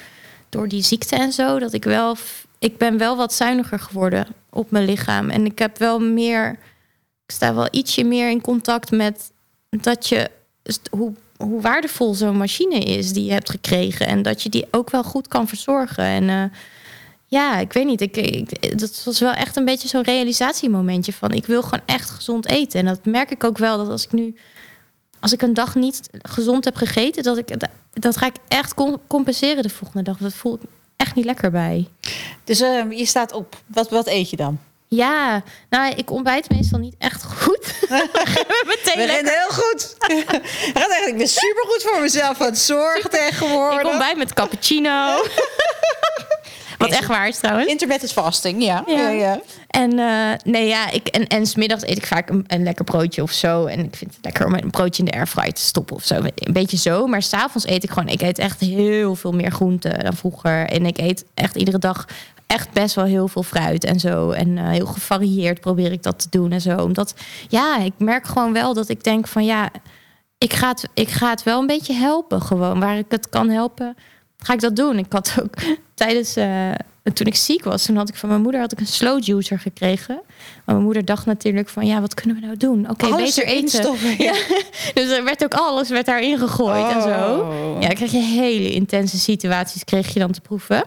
door die ziekte en zo, dat ik wel. Ik ben wel wat zuiniger geworden op mijn lichaam. En ik heb wel meer. Ik sta wel ietsje meer in contact met dat je. Hoe, hoe waardevol zo'n machine is die je hebt gekregen. En dat je die ook wel goed kan verzorgen. En eh, ja, ik weet niet. Ik, ik, dat was wel echt een beetje zo'n realisatiemomentje van ik wil gewoon echt gezond eten. En dat merk ik ook wel dat als ik nu, als ik een dag niet gezond heb gegeten, dat ik dat ga ik echt com- compenseren de volgende dag. Dat voel ik echt niet lekker bij. Dus ehm, je staat op. Wat, wat eet je dan? Ja, nou, ik ontbijt meestal niet echt goed. Meteen We lekker. heel goed. Gaat ik ben supergoed voor mezelf aan het zorgen tegenwoordig. Ik ontbijt met cappuccino. Wat echt waar is trouwens. Intermittent fasting, ja. Ja. ja, ja. En eh, nee, ja, ik, en, en smiddags eet ik vaak een, een lekker broodje of zo. En ik vind het lekker om een broodje in de airfryer te stoppen of zo. Een beetje zo. Maar s'avonds eet ik gewoon, ik eet echt heel veel meer groenten dan vroeger. En ik eet echt iedere dag echt best wel heel veel fruit en zo. En eh, heel gevarieerd probeer ik dat te doen en zo. Omdat, ja, ik merk gewoon wel dat ik denk van ja, ik ga het, ik ga het wel een beetje helpen gewoon. Waar ik het kan helpen, ga ik dat doen. Ik had ook tijdens, eh, toen ik ziek was, toen had ik van mijn moeder had ik een slow juicer gekregen. Maar mijn moeder dacht natuurlijk van, ja, wat kunnen we nou doen? Oké, Alles beter erin eten. stoppen, ja. Dus er werd ook alles werd daarin gegooid en zo. Oh. Ja, dan kreeg je hele intense situaties kreeg je dan te proeven.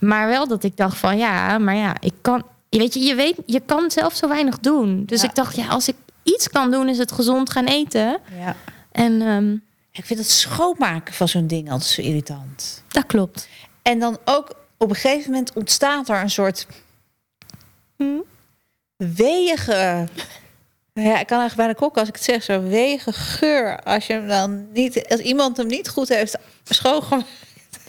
Maar wel dat ik dacht van, ja, maar ja, ik kan, je weet je, je weet, je kan zelf zo weinig doen. Dus Ja. ik dacht, ja, als ik iets kan doen, is het gezond gaan eten. Ja. En ehm, Ik vind het schoonmaken van zo'n ding altijd zo irritant. dat klopt. En dan ook op een gegeven moment ontstaat er een soort Hm? weeige Nou ja, ik kan echt bijna koken als ik het zeg. Zo wegen geur. Als, je hem dan niet, als iemand hem niet goed heeft schoongemaakt.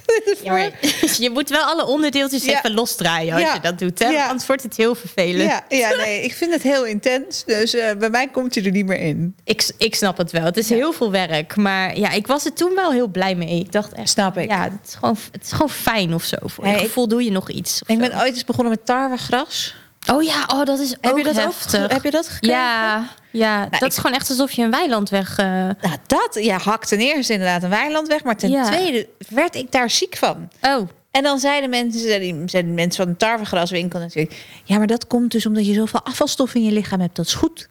Ja, maar je moet wel alle onderdeeltjes Ja. even losdraaien als Ja. je dat doet. Hè? Ja. Anders wordt het heel vervelend. Ja, ja, nee, ik vind het heel intens. Dus eh, bij mij komt hij er niet meer in. Ik, ik snap het wel. Het is heel veel werk. Maar ja, ik was er toen wel heel blij mee. Ik dacht echt, Snap ik. Ja, het is gewoon, het is gewoon fijn of zo. Voor je Hey, ik- doe je nog iets. Ik zo. ben ooit eens begonnen met tarwegras. Oh ja, oh, dat is Heb ook je dat heftig. ook? Heb je dat gekregen? Ja, ja dat ik- is gewoon echt alsof je een weiland weg... eh, Nou, dat, ja, hakt ten eerste inderdaad een weiland weg. Maar ten Ja. tweede werd ik daar ziek van. Oh, En dan zeiden mensen, zeiden mensen van de tarwegraswinkel natuurlijk... Ja, maar dat komt dus omdat je zoveel afvalstof in je lichaam hebt. Dat is goed.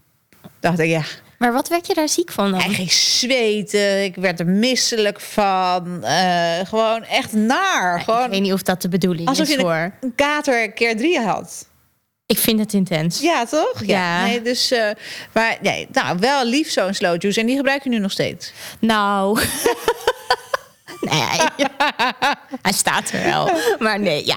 Dacht ik, ja. maar wat werd je daar ziek van dan? Ik ging zweten. Ik werd er misselijk van. Eh, gewoon echt naar. Ik Gewoon weet niet of dat de bedoeling alsof is je hoor. een, een kater keer drie had. Ik vind het intens. Ja, toch? Ja. Nee, dus, eh, maar nee, nou, wel lief zo'n slow juice. En die gebruik je nu nog steeds. Nou. nee, hij staat er wel. Maar nee, ja.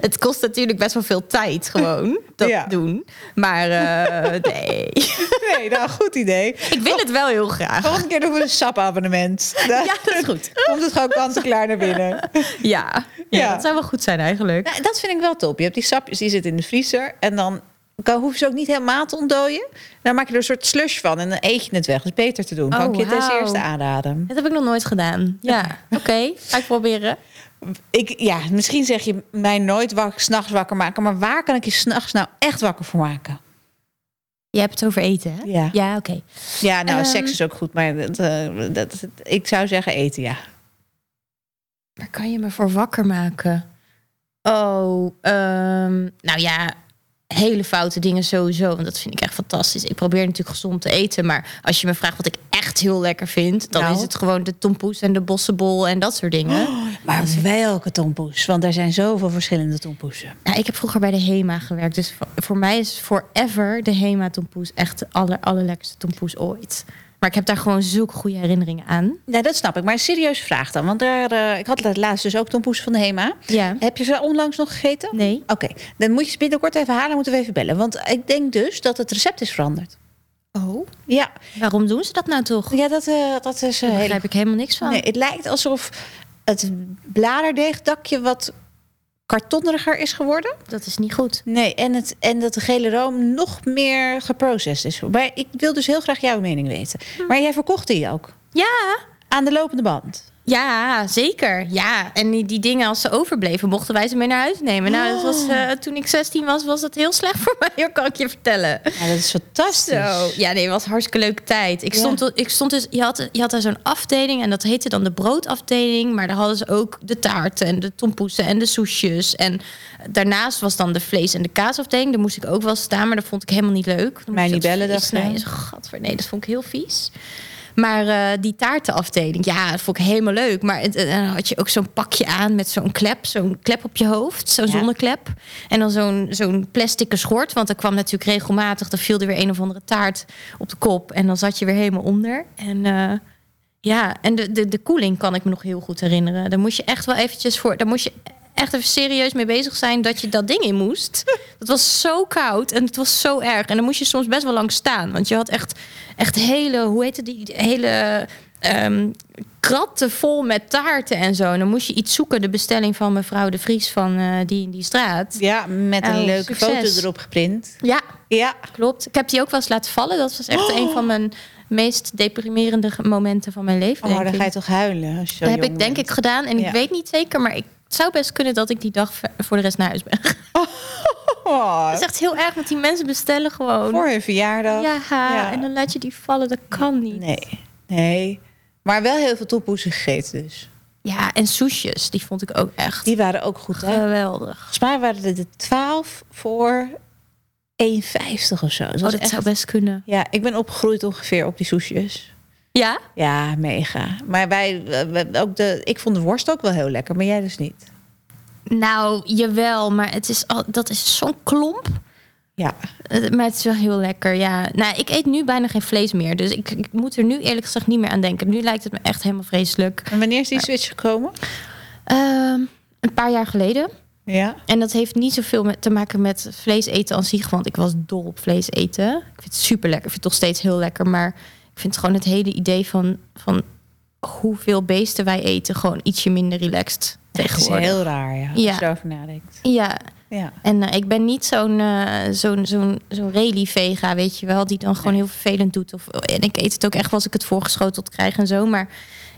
Het kost natuurlijk best wel veel tijd gewoon dat Ja. doen. Maar eh, nee. Nee, nou, goed idee. Ik wil het wel heel graag. Volgende keer doen we een sapabonnement. Ja, dat is goed. komt het gewoon kant-en-klaar naar binnen. Ja. ja, Ja. dat zou wel goed zijn eigenlijk. Nou, dat vind ik wel top. Je hebt die sapjes, die zitten in de vriezer. En dan hoef je ze ook niet helemaal te ontdooien. Dan maak je er een soort slush van en dan eet je het weg. Dat is beter te doen. Kan Oh, ik je ten wauw. eerste aanraden. Dat heb ik nog nooit gedaan. Ja, oké. Ga ik proberen. Ik, ja, misschien zeg je mij nooit wak, s'nachts wakker maken. Maar waar kan ik je s'nachts nou echt wakker voor maken? Je hebt het over eten, hè? Ja. Ja, oké. Ja, nou, Ehm. seks is ook goed. Maar dat, eh, dat, ik zou zeggen eten, ja. Waar kan je me voor wakker maken? Oh, ehm, nou ja, hele foute dingen sowieso. Want dat vind ik echt fantastisch. Ik probeer natuurlijk gezond te eten. Maar als je me vraagt wat ik echt heel lekker vind... dan Nou? is het gewoon de tompoes en de bossenbol en dat soort dingen. Maar welke tompoes? Want er zijn zoveel verschillende tompoesen. Nou, ik heb vroeger bij de HEMA gewerkt. Dus voor, voor mij is forever de HEMA tompoes echt de aller, allerlekkerste tompoes ooit. Maar ik heb daar gewoon zulke goede herinneringen aan. Ja, dat snap ik. Maar een serieuze vraag dan. Want daar, eh, ik had laatst dus ook tompoes van de HEMA. Ja. Heb je ze onlangs nog gegeten? Nee. Oké, dan moet je ze binnenkort even halen. Moeten we even bellen. Want ik denk dus dat het recept is veranderd. Oh. Ja, Waarom doen ze dat nou toch? ja dat, eh, dat is Daar een hele... begrijp ik helemaal niks van. Nee, het lijkt alsof het bladerdeegdakje wat kartonneriger is geworden. Dat is niet goed. Nee, en, het, en dat de gele room nog meer geprocessed is. Maar ik wil dus heel graag jouw mening weten. Maar jij verkocht die ook Ja, aan de lopende band. Ja, zeker. Ja, en die, die dingen als ze overbleven, mochten wij ze mee naar huis nemen. Nou, dat was, eh, toen ik 16 was, was dat heel slecht voor mij, hoor, kan ik je vertellen. Ja, dat is fantastisch. Zo. Ja, nee, het was een hartstikke leuke tijd. Ik Ja. stond, ik stond dus, je had, je had daar zo'n afdeling en dat heette dan de broodafdeling. Maar daar hadden ze ook de taarten en de tompoesen en de soesjes. En daarnaast was dan de vlees- en de kaasafdeling. Daar moest ik ook wel staan, maar dat vond ik helemaal niet leuk. Dan Mij niet bellen, dacht snijden. Gadver, nee, dat vond ik heel vies. Maar eh, die taartenafdeling, ja, dat vond ik helemaal leuk. Maar het, eh, dan had je ook zo'n pakje aan met zo'n klep, zo'n klep op je hoofd, zo'n Ja. zonneklep. En dan zo'n zo'n plastic schort, want er kwam natuurlijk regelmatig, dan viel er weer een of andere taart op de kop. En dan zat je weer helemaal onder. En eh, ja, en de, de, de koeling kan ik me nog heel goed herinneren. Daar moest je echt wel eventjes voor, daar moest je echt even serieus mee bezig zijn dat je dat ding in moest. Het was zo koud en het was zo erg. En dan moest je soms best wel lang staan. Want je had echt, echt hele, hoe heette die, hele ehm, kratten vol met taarten en zo. En dan moest je iets zoeken, de bestelling van mevrouw de Vries van eh, die in die straat. Ja, met een Oh, leuke succes. foto erop geprint. Ja, Ja, klopt. Ik heb die ook wel eens laten vallen. Dat was echt een van mijn meest deprimerende momenten van mijn leven. oh, dan ik. ga je toch huilen. Als je Dat heb ik denk bent. ik gedaan. En Ja. ik weet niet zeker, maar ik, het zou best kunnen dat ik die dag voor de rest naar huis ben. Oh, Het is echt heel erg, want die mensen bestellen gewoon. voor je verjaardag. Ja, Ja. en dan laat je die vallen. Dat kan niet. Nee, nee. Maar wel heel veel tompoesen gegeten dus. Ja, en soesjes, die vond ik ook echt Die waren ook goed, hè? geweldig. Volgens mij waren er de 12 voor 1,50 of zo. Dat Oh, dat echt- zou best kunnen. Ja, ik ben opgegroeid ongeveer op die soesjes. Ja? Ja, mega. Maar wij, ook de, ik vond de worst ook wel heel lekker, maar jij dus niet. Nou, jawel, maar het is al, dat is zo'n klomp. Ja, Eh, Maar het is wel heel lekker, ja. Nou, ik eet nu bijna geen vlees meer. Dus ik, ik moet er nu eerlijk gezegd niet meer aan denken. Nu lijkt het me echt helemaal vreselijk. en wanneer is die switch gekomen? Ehm, een paar jaar geleden. Ja. En dat heeft niet zoveel met, te maken met vlees eten aan zich. Want ik was dol op vlees eten. Ik vind het super lekker. Ik vind het nog steeds heel lekker. Maar ik vind gewoon het hele idee van, van hoeveel beesten wij eten... gewoon ietsje minder relaxed Het is tegenwoordig. heel raar, ja. Als Ja. je erover nadenkt. Ja, Ja. en eh, ik ben niet zo'n eh, zo'n zo'n zo'n rally-vega, weet je wel... die dan gewoon heel vervelend doet. Of, en ik eet het ook echt wel als ik het voorgeschoteld krijg en zo. Maar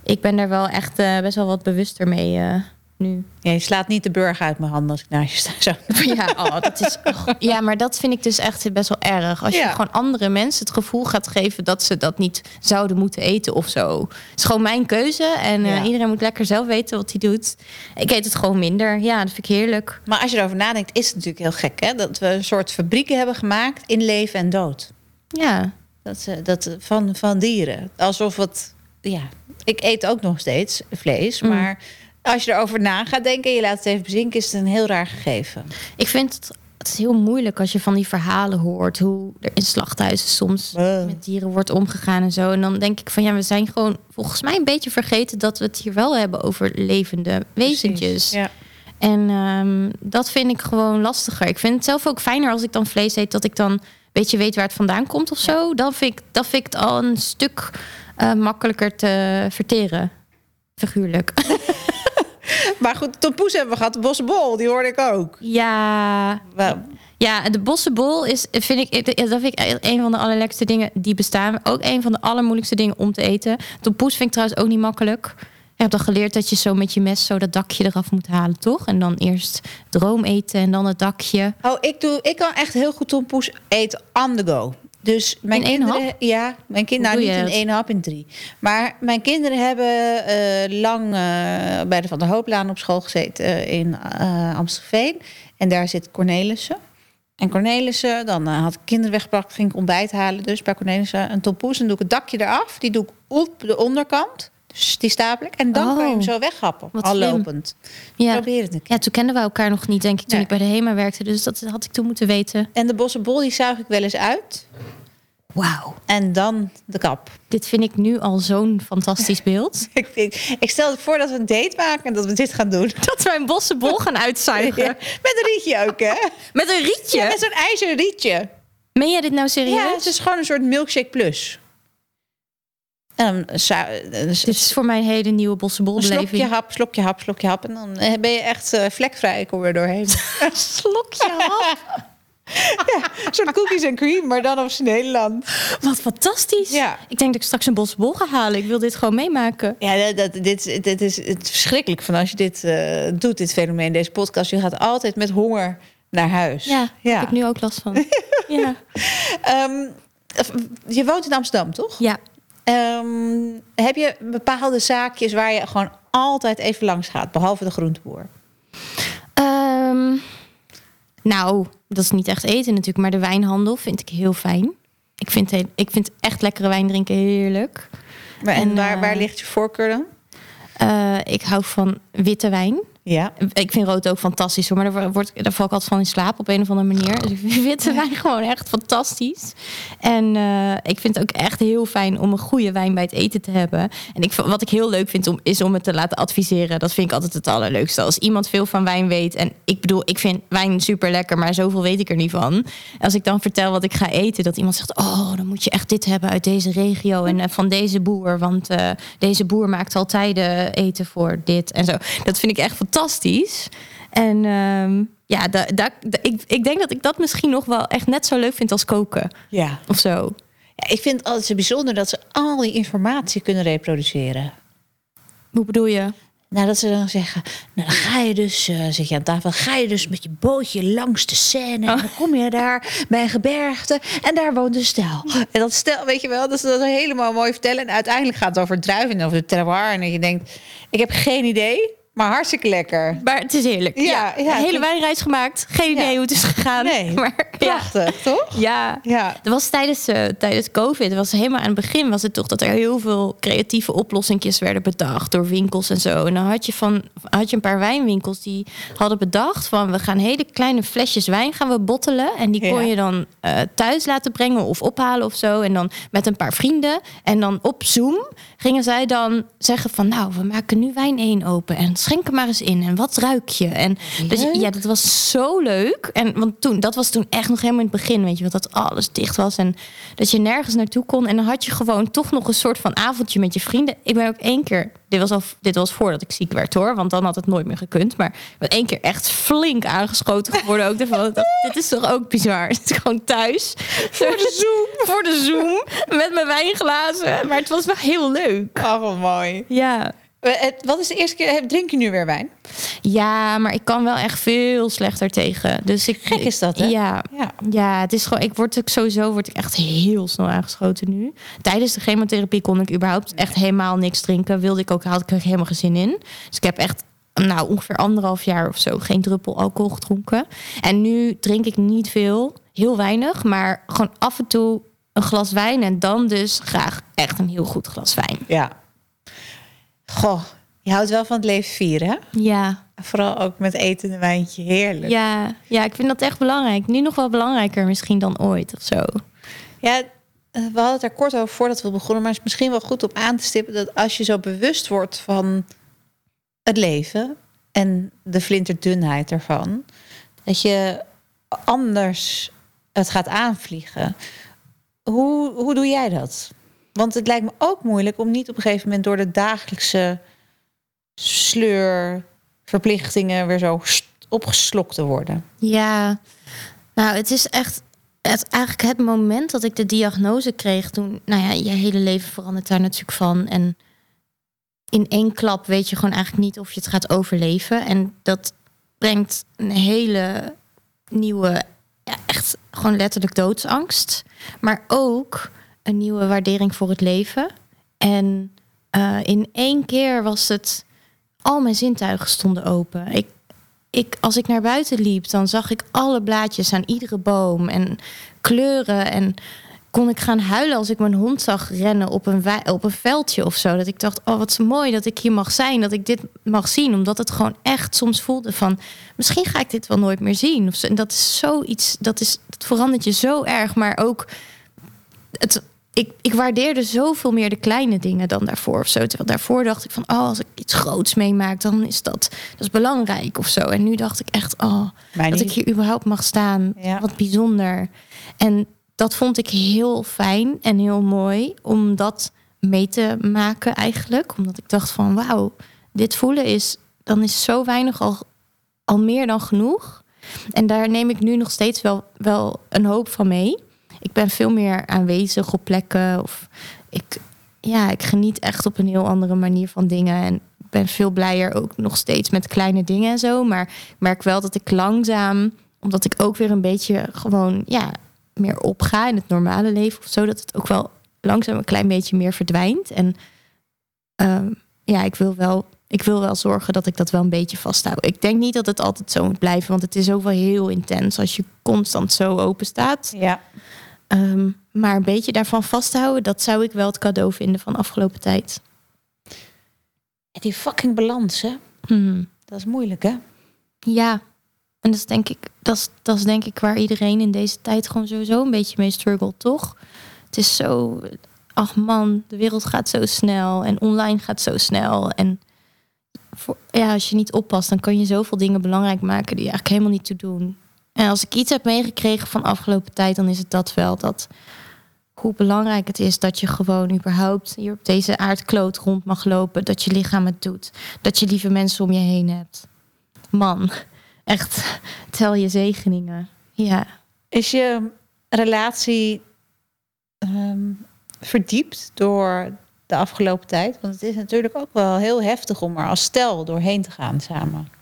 ik ben daar wel echt eh, best wel wat bewuster mee nu. ja. Je slaat niet de burger uit mijn handen als ik naast je sta. Zo. Ja, oh, dat is, ja, maar dat vind ik dus echt best wel erg. Als je Ja. gewoon andere mensen het gevoel gaat geven dat ze dat niet zouden moeten eten of zo. Het is gewoon mijn keuze en eh, iedereen moet lekker zelf weten wat hij doet. Ik eet het gewoon minder. Ja, dat vind ik heerlijk. Maar als je erover nadenkt, is het natuurlijk heel gek, hè? Dat we een soort fabrieken hebben gemaakt in leven en dood. Ja, Dat, ze- dat van, van dieren. Alsof het, ja, ik eet ook nog steeds vlees, Mm. Als je erover na gaat denken en je laat het even bezinken, is het een heel raar gegeven. ik vind het, het is heel moeilijk als je van die verhalen hoort hoe er in slachthuizen soms Wow. met dieren wordt omgegaan en zo. En dan denk ik van ja, we zijn gewoon volgens mij een beetje vergeten dat we het hier wel hebben over levende wezentjes. Ja. En ehm, dat vind ik gewoon lastiger. Ik vind het zelf ook fijner als ik dan vlees eet, dat ik dan een beetje weet waar het vandaan komt of zo. Dan vind ik, dat vind ik het al een stuk eh, makkelijker te verteren. Figuurlijk. Maar goed, tompoes hebben we gehad, de bossenbol, die hoorde ik ook. ja, ja, de bossenbol is, vind ik, dat vind ik een van de allerlekkerste dingen die bestaan. Ook een van de allermoeilijkste dingen om te eten. Tompoes vind ik trouwens ook niet makkelijk. Ik heb dan geleerd dat je zo met je mes zo dat dakje eraf moet halen, toch? En dan eerst droom eten en dan het dakje. Oh, ik, doe, ik kan echt heel goed tompoes eten on the go. Dus mijn In één kinderen, Ja, mijn kinderen, nou niet in één hap, in drie. Maar mijn kinderen hebben eh, lang eh, bij de Van der Hooplaan op school gezeten eh, in Amstelveen. En daar zit Cornelissen. En Cornelissen, dan had ik kinderen weggebracht, ging ik ontbijt halen. Dus bij Cornelissen een tompoes. En doe ik het dakje eraf. Die doe ik op de onderkant. Dus die stapel ik. En dan Oh, kan je hem zo weghappen. Al slim. lopend. Ja. Probeer het een keer. Ja, toen kenden we elkaar nog niet, denk ik, toen Nee. ik bij de HEMA werkte. Dus dat had ik toen moeten weten. En de bossenbol, die zuig ik wel eens uit. Wauw. En dan de kap. Dit vind ik nu al zo'n fantastisch beeld. Ik, ik stel het voor dat we een date maken en dat we dit gaan doen. Dat wij een bossenbol gaan uitzuigen. Ja, met een rietje ook, hè? Met een rietje? Ja, met zo'n ijzeren rietje. Meen jij dit nou Ja, serieus? het is gewoon een soort milkshake plus. En dan Dit is voor mij een hele nieuwe een slokje bossenbolbeleving. hap, slokje hap, slokje hap. En dan eh, ben je echt eh, vlekvrij, kom er doorheen. Slokje hap. een soort cookies en cream, maar dan op zijn Nederland. Wat fantastisch. Ja. Ik denk dat ik straks een bossenbol ga halen. Ik wil dit gewoon meemaken. Ja, dat, dit, dit is het verschrikkelijk van als je dit eh, doet, dit fenomeen, deze podcast. Je gaat altijd met honger naar huis. Ja, ja. heb ik nu ook last van. ja. Ehm, je woont in Amsterdam, toch? ja. Ehm, heb je bepaalde zaakjes waar je gewoon altijd even langs gaat, behalve de groenteboer? Ehm, nou, dat is niet echt eten natuurlijk, maar de wijnhandel vind ik heel fijn. Ik vind, heel, ik vind echt lekkere wijn drinken heerlijk. Maar, en En, waar, eh, waar ligt je voorkeur dan? Eh, ik hou van witte wijn. Ja. Ik vind rood ook fantastisch hoor, maar daar, word, daar val ik altijd van in slaap op een of andere manier. Dus ik vind witte wijn gewoon echt fantastisch. En eh, ik vind het ook echt heel fijn om een goede wijn bij het eten te hebben. En ik, wat ik heel leuk vind om, is om het te laten adviseren. Dat vind ik altijd het allerleukste. Als iemand veel van wijn weet. En ik bedoel, ik vind wijn super lekker, maar zoveel weet ik er niet van. Als ik dan vertel wat ik ga eten, dat iemand zegt: Oh, dan moet je echt dit hebben uit deze regio en eh, van deze boer. Want eh, deze boer maakt altijd eten voor dit en zo. Dat vind ik echt fantastisch. En ehm, ja, da, da, da- ik, ik denk dat ik dat misschien nog wel echt net zo leuk vind als koken ja. of zo. Ja, Ik vind het altijd zo bijzonder dat ze al die informatie kunnen reproduceren. Hoe bedoel je? Nou, dat ze dan zeggen, nou dan ga je dus, eh zit je aan tafel, ga je dus met je bootje langs de Seine. En dan kom je daar bij een gebergte en daar woont een stel. En dat stel, weet je wel, dat ze dat helemaal mooi vertellen. En uiteindelijk gaat het over druiven en over de terroir. En dat je denkt, ik heb geen idee, maar hartstikke lekker. Maar het is heerlijk. Ja, Ja, ja, een hele wijnreis gemaakt. Geen idee Ja. hoe het is gegaan. Nee, maar. Prachtig, toch? Ja. Ja. Dat was tijdens, eh, tijdens COVID, was helemaal aan het begin was het toch dat er heel veel creatieve oplossingjes werden bedacht door winkels en zo. En dan had je van had je een paar wijnwinkels die hadden bedacht van we gaan hele kleine flesjes wijn gaan we bottelen en die kon je dan eh, thuis laten brengen of ophalen of zo en dan met een paar vrienden en dan op Zoom gingen zij dan zeggen van nou we maken nu wijn 1 open en schenk er maar eens in. En wat ruik je? En dus, ja, dat was zo leuk. En want toen, dat was toen echt nog helemaal in het begin, weet je, want dat alles dicht was en dat je nergens naartoe kon. En dan had je gewoon toch nog een soort van avondje met je vrienden. Ik ben ook één keer, dit was al, dit was voordat ik ziek werd hoor, want dan had het nooit meer gekund. Maar ik ben één keer echt flink aangeschoten geworden ook daarvan. Ik dit is toch ook bizar? Het is gewoon thuis voor de Zoom, voor de Zoom met mijn wijnglazen. Maar het was wel heel leuk. Oh, mooi. Ja. Eh, het- Wat is de eerste keer? Drink je nu weer wijn? Ja, maar ik kan wel echt veel slechter tegen. Dus ik, Gek is dat, hè? Ja, Ja. ja, het is gewoon. Ik word ook sowieso word ik echt heel snel aangeschoten nu. Tijdens de chemotherapie kon ik überhaupt echt helemaal niks drinken. Wilde ik ook, had ik helemaal geen zin in. Dus ik heb echt, nou ongeveer anderhalf jaar of zo geen druppel alcohol gedronken. En nu drink ik niet veel, heel weinig, maar gewoon af en toe een glas wijn en dan dus graag echt een heel goed glas wijn. Ja. Goh, je houdt wel van het leven vieren, hè? Ja, Vooral ook met eten en wijntje. Heerlijk. ja, ja, ik vind dat echt belangrijk. Nu nog wel belangrijker misschien dan ooit of zo. Ja, eh, we hadden het er kort over voordat we begonnen, maar het is misschien wel goed om aan te stippen dat als je zo bewust wordt van het leven en de flinterdunheid ervan, dat je anders het gaat aanvliegen. Hoe, hoe doe jij dat? Want het lijkt me ook moeilijk om niet op een gegeven moment door de dagelijkse sleur, verplichtingen weer zo opgeslokt te worden. Ja, nou, het is echt het, eigenlijk het moment dat ik de diagnose kreeg toen, nou ja, je hele leven verandert daar natuurlijk van. En in één klap weet je gewoon eigenlijk niet of je het gaat overleven. En dat brengt een hele nieuwe, ja, echt gewoon letterlijk doodsangst. Maar ook een nieuwe waardering voor het leven. En eh, in één keer was het, al mijn zintuigen stonden open. Ik ik, als ik naar buiten liep, dan zag ik alle blaadjes aan iedere boom en kleuren. En kon ik gaan huilen als ik mijn hond zag rennen op een, op een veldje of zo. Dat ik dacht, oh wat mooi dat ik hier mag zijn, dat ik dit mag zien. Omdat het gewoon echt soms voelde van, misschien ga ik dit wel nooit meer zien. Of. En dat is zoiets, dat, is, dat verandert je zo erg. Maar ook, het, ik, ik waardeerde zoveel meer de kleine dingen dan daarvoor of zo. Terwijl daarvoor dacht ik van, oh, als ik iets groots meemaak, dan is dat, dat is belangrijk of zo. En nu dacht ik echt, oh, dat niet. ik hier überhaupt mag staan. Ja. Wat bijzonder. En dat vond ik heel fijn en heel mooi om dat mee te maken eigenlijk. Omdat ik dacht van, wauw, dit voelen is, dan is zo weinig al, al meer dan genoeg. En daar neem ik nu nog steeds wel, wel een hoop van mee. Ik ben veel meer aanwezig op plekken. Of ik, ja, ik geniet echt op een heel andere manier van dingen. En ben veel blijer ook nog steeds met kleine dingen en zo. Maar ik merk wel dat ik langzaam, omdat ik ook weer een beetje gewoon ja, meer opga in het normale leven of zo, dat het ook wel langzaam een klein beetje meer verdwijnt. En ehm, ja, ik wil wel. Ik wil wel zorgen dat ik dat wel een beetje vasthoud. Ik denk niet dat het altijd zo moet blijven, want het is ook wel heel intens als je constant zo open staat. Ja. Ehm, maar een beetje daarvan vasthouden, dat zou ik wel het cadeau vinden van afgelopen tijd. Die fucking balans, hè? Hmm. Dat is moeilijk, hè? Ja, en dat is denk ik, dat is, dat is denk ik waar iedereen in deze tijd gewoon sowieso een beetje mee struggelt, toch? Het is zo, ach man, de wereld gaat zo snel en online gaat zo snel. En voor, ja, als je niet oppast, dan kan je zoveel dingen belangrijk maken die je eigenlijk helemaal niet toe doen. En als ik iets heb meegekregen van afgelopen tijd, dan is het dat wel. Dat hoe belangrijk het is dat je gewoon überhaupt hier op deze aardkloot rond mag lopen. Dat je lichaam het doet. Dat je lieve mensen om je heen hebt. Man, echt, tel je zegeningen. Ja. Is je relatie ehm, verdiept door de afgelopen tijd? Want het is natuurlijk ook wel heel heftig om er als stel doorheen te gaan samen.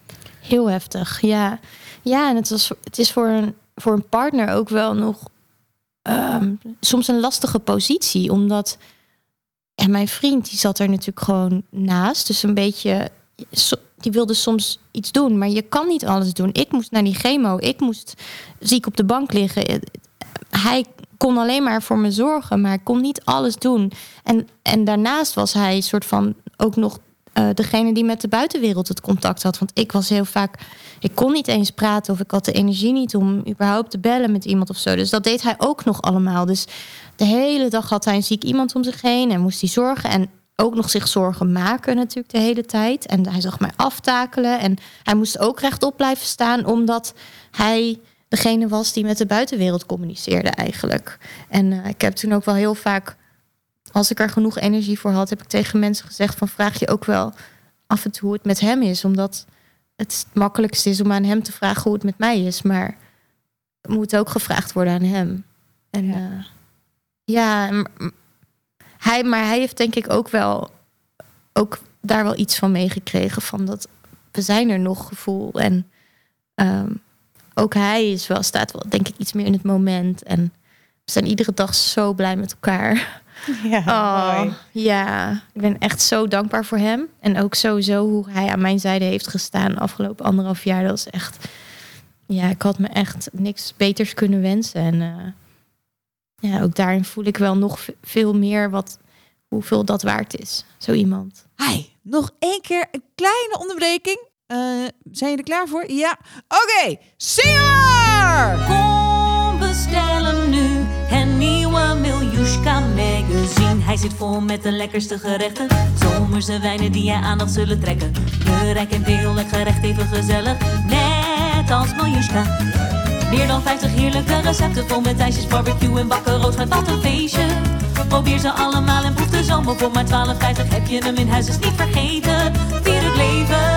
Heel heftig, ja. Ja, en het, was, het is voor een, voor een partner ook wel nog ehm, soms een lastige positie. Omdat en mijn vriend, die zat er natuurlijk gewoon naast. Dus een beetje, die wilde soms iets doen. Maar je kan niet alles doen. Ik moest naar die chemo. Ik moest ziek op de bank liggen. Hij kon alleen maar voor me zorgen, maar kon niet alles doen. En, en daarnaast was hij soort van ook nog eh, degene die met de buitenwereld het contact had. Want ik was heel vaak, ik kon niet eens praten of ik had de energie niet om überhaupt te bellen met iemand of zo. Dus dat deed hij ook nog allemaal. Dus de hele dag had hij een ziek iemand om zich heen en moest hij zorgen. En ook nog zich zorgen maken natuurlijk de hele tijd. En hij zag mij aftakelen. En hij moest ook rechtop blijven staan, omdat hij degene was die met de buitenwereld communiceerde eigenlijk. En eh, ik heb toen ook wel heel vaak, als ik er genoeg energie voor had, heb ik tegen mensen gezegd van vraag je ook wel af en toe hoe het met hem is, omdat het het makkelijkste is om aan hem te vragen hoe het met mij is, maar moet ook gevraagd worden aan hem. En Ja. ja, ja m- m- hij, maar hij heeft denk ik ook wel ook daar wel iets van meegekregen van dat we zijn er nog gevoel en ehm, ook hij is wel staat wel denk ik iets meer in het moment en we zijn iedere dag zo blij met elkaar. Ja, Oh, ja, ik ben echt zo dankbaar voor hem. En ook sowieso hoe hij aan mijn zijde heeft gestaan de afgelopen anderhalf jaar. Dat is echt, ja, ik had me echt niks beters kunnen wensen. En eh, ja, ook daarin voel ik wel nog ve- veel meer wat, hoeveel dat waard is. Zo iemand. Hi, nog één keer een kleine onderbreking. Eh, zijn jullie er klaar voor? Ja. Oké, Singer! Kom Miljushka magazine. Hij zit vol met de lekkerste gerechten. Zomerse wijnen die je aandacht zullen trekken. Kleurrijk en heerlijk gerecht even gezellig. Net als Miljushka. Meer dan 50 heerlijke recepten vol met ijsjes, barbecue en bakken rood met wat een feestje. Probeer ze allemaal en proef de zomer voor maar 12,50 heb je hem in huis, dus niet vergeten. Vier het leven.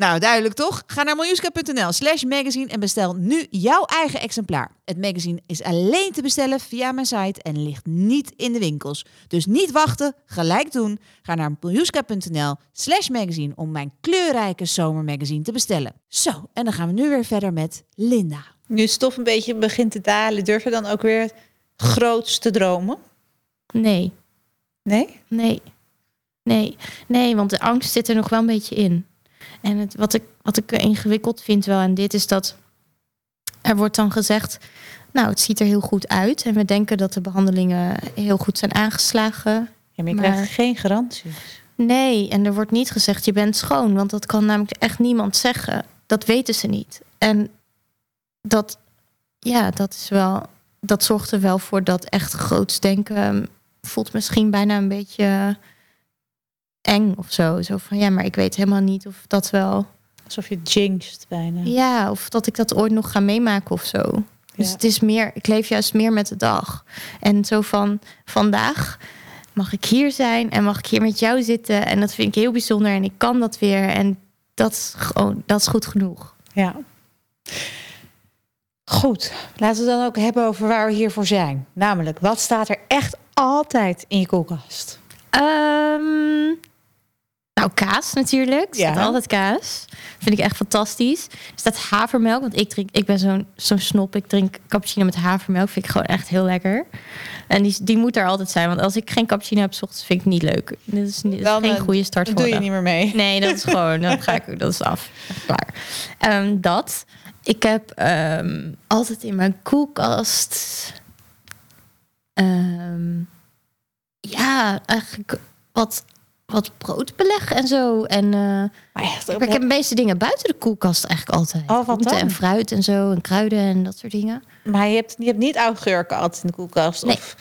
Nou, duidelijk toch? Ga naar miljuska.nl slash magazine en bestel nu jouw eigen exemplaar. Het magazine is alleen te bestellen via mijn site en ligt niet in de winkels. Dus niet wachten, gelijk doen. Ga naar miljuska.nl slash magazine om mijn kleurrijke zomermagazine te bestellen. Zo, en dan gaan we nu weer verder met Linda. Nu het stof een beetje begint te dalen, durf je dan ook weer groots te dromen? Nee, Nee? nee, nee, nee, want de angst zit er nog wel een beetje in. En het, wat, ik, wat ik ingewikkeld vind wel aan dit is dat er wordt dan gezegd, nou het ziet er heel goed uit en we denken dat de behandelingen heel goed zijn aangeslagen. Ja, maar je Maar- krijgt geen garanties. Nee, en er wordt niet gezegd je bent schoon, want dat kan namelijk echt niemand zeggen. Dat weten ze niet. En dat, ja, dat is wel, dat zorgt er wel voor dat echt groots denken voelt misschien bijna een beetje eng of zo. Zo van ja, maar ik weet helemaal niet of dat wel, Alsof je jinxt bijna. ja, of dat ik dat ooit nog ga meemaken of zo. Dus het is meer, ik leef juist meer met de dag. En zo van vandaag mag ik hier zijn en mag ik hier met jou zitten. En dat vind ik heel bijzonder en ik kan dat weer. En dat is gewoon, dat is goed genoeg. Ja. Goed, laten we dan ook hebben over waar we hiervoor zijn. Namelijk, wat staat er echt altijd in je koelkast? Ehm, nou, kaas natuurlijk. Er staat Ja. altijd kaas. Vind ik echt fantastisch. Er staat havermelk, want ik, drink, ik ben zo'n zo'n snop. Ik drink cappuccino met havermelk. Vind ik gewoon echt heel lekker. En die, die moet er altijd zijn. Want als ik geen cappuccino heb, 's ochtends vind ik niet leuk. Dit is, niet- dit is Dan, geen goede start Dat voor doe je niet meer mee. Nee, dat is gewoon, dan ga ik, dat is af. Klaar. Ehm, dat. Ik heb ehm, altijd in mijn koelkast. ehm, ja, eigenlijk wat, wat broodbeleg en zo. En eh, echt, ik heb de meeste dingen buiten de koelkast eigenlijk altijd. Oh, wat dan? en fruit en zo. En kruiden en dat soort dingen. maar je hebt, je hebt niet augurken altijd in de koelkast? Nee. Of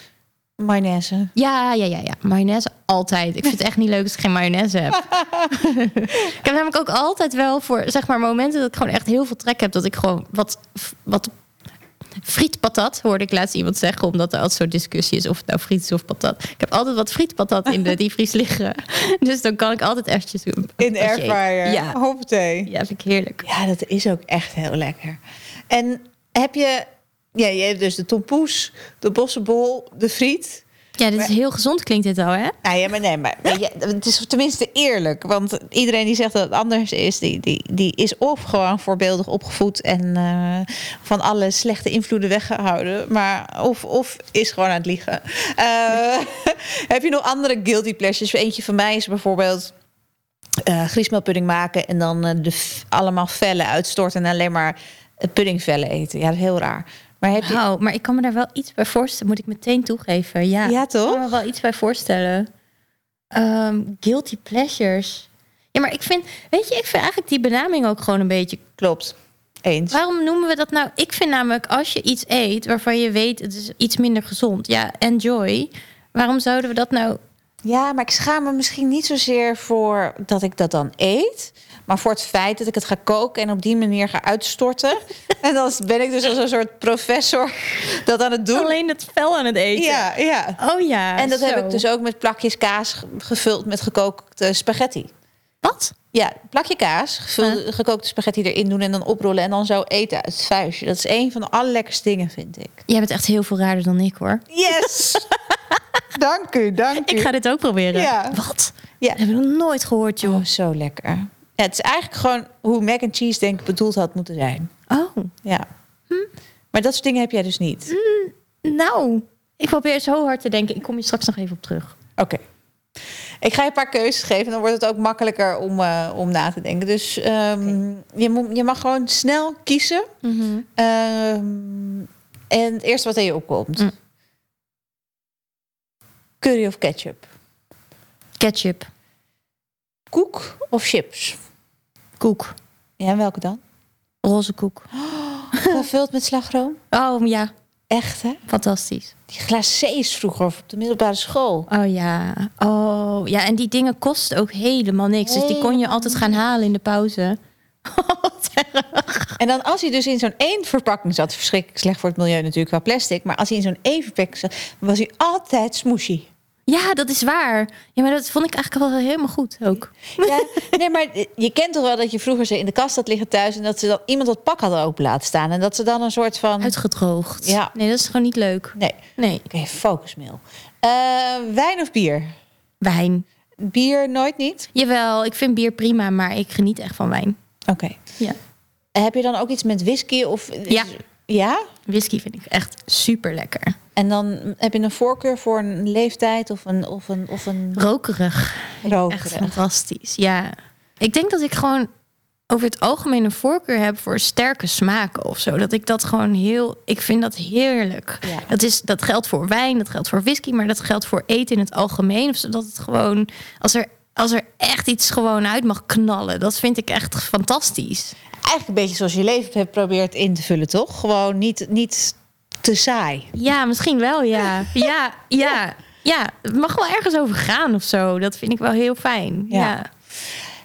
mayonaise? Ja, ja, ja, ja. Mayonaise altijd. Ik vind het echt niet leuk als ik geen mayonaise heb. ik heb namelijk ook altijd wel voor, zeg maar, momenten dat ik gewoon echt heel veel trek heb. Dat ik gewoon wat, wat frietpatat, hoorde ik laatst iemand zeggen. Omdat er altijd zo'n discussie is of het nou friet is of patat. Ik heb altijd wat frietpatat in de diepvries liggen. Dus dan kan ik altijd eventjes doen. In de airfryer? Ja. Hoppatee. Ja, vind ik heerlijk. Ja, dat is ook echt heel lekker. En heb je... Ja, je hebt dus de tompoes, de bossenbol, de friet. Ja, dit is heel gezond klinkt dit al, hè? Nou ja, maar nee, maar het is tenminste eerlijk. Want iedereen die zegt dat het anders is, die, die, die is of gewoon voorbeeldig opgevoed en eh, van alle slechte invloeden weggehouden. Maar of, of is gewoon aan het liegen. Eh, heb je nog andere guilty pleasures? Eentje van mij is bijvoorbeeld griesmeelpudding maken en dan de allemaal vellen uitstorten en alleen maar puddingvellen eten. Ja, dat is heel raar. Maar heb je... Nou, maar ik kan me daar wel iets bij voorstellen. Moet ik meteen toegeven. Ja, Ja, Ik kan toch? me wel iets bij voorstellen. Ehm, guilty pleasures. Ja, maar ik vind, weet je, ik vind eigenlijk die benaming ook gewoon een beetje Klopt. Eens. Waarom noemen we dat nou? Ik vind namelijk als je iets eet waarvan je weet het is iets minder gezond. Ja, enjoy. Waarom zouden we dat nou? Ja, maar ik schaam me misschien niet zozeer voor dat ik dat dan eet. Maar voor het feit dat ik het ga koken en op die manier ga uitstorten. en dan ben ik dus als een soort professor dat aan het doen. Alleen het vel aan het eten. Ja, ja. Oh ja. En dat heb ik dus ook met plakjes kaas ge- gevuld met gekookte spaghetti. Wat? Ja, plakje kaas, gevulde, gekookte spaghetti erin doen en dan oprollen en dan zo eten uit het vuistje. Dat is een van de allerlekkerste dingen, vind ik. Jij bent echt heel veel raarder dan ik hoor. Yes! dank u, dank u. Ik ga dit ook proberen. Ja. Wat? Ja. Dat heb ik nog nooit gehoord, joh. Oh, zo lekker. Ja, het is eigenlijk gewoon hoe mac and cheese denk ik bedoeld had moeten zijn. Oh, Ja. Maar dat soort dingen heb jij dus niet. nou. Ik probeer zo hard te denken. Ik kom je straks nog even op terug. Oké. Ik ga je een paar keuzes geven. Dan wordt het ook makkelijker om, eh, om na te denken. Dus ehm, je, moet, je mag gewoon snel kiezen. Ehm, en het eerste wat in je opkomt. Mm. Curry of ketchup? Ketchup. Koek of chips? Koek. Ja, en welke dan? Roze koek. Gevuld met slagroom? Oh ja, Echt, hè? fantastisch. Die glacés vroeger op de middelbare school. Oh ja. Oh ja, en die dingen kosten ook helemaal niks. Dus die kon je altijd gaan halen in de pauze. En dan als hij dus in zo'n één verpakking zat, verschrikkelijk slecht voor het milieu natuurlijk qua plastic, maar als hij in zo'n één verpakking zat, was hij altijd smooshy. Ja, dat is waar. Ja, maar dat vond ik eigenlijk wel helemaal goed ook. Ja, nee, maar je kent toch wel dat je vroeger ze in de kast had liggen thuis en dat ze dan iemand dat pak hadden open laten staan en dat ze dan een soort van. Uitgedroogd. Ja. Nee, dat is gewoon niet leuk. Nee, Nee. oké, focusmail. Eh, wijn of bier? Wijn. Bier nooit niet? Jawel, ik vind bier prima, maar ik geniet echt van wijn. Oké. Ja. Heb je dan ook iets met whisky of? Ja. Ja? Whisky vind ik echt super lekker. En dan heb je een voorkeur voor een leeftijd of een of een of een Rokerig. Echt rokerig? fantastisch. Ja. Ik denk dat ik gewoon over het algemeen een voorkeur heb voor sterke smaken of zo. Dat ik dat gewoon heel. Ik vind dat heerlijk. Ja. Dat, is, dat geldt voor wijn, dat geldt voor whisky, maar dat geldt voor eten in het algemeen. Of zodat het gewoon. Als er, als er echt iets gewoon uit mag knallen, dat vind ik echt fantastisch. Eigenlijk een beetje zoals je leven hebt probeert in te vullen, toch? Gewoon niet, niet te saai. Ja, misschien wel, ja. Ja, ja. Ja, het mag wel ergens over gaan of zo. Dat vind ik wel heel fijn. Ja. Ja.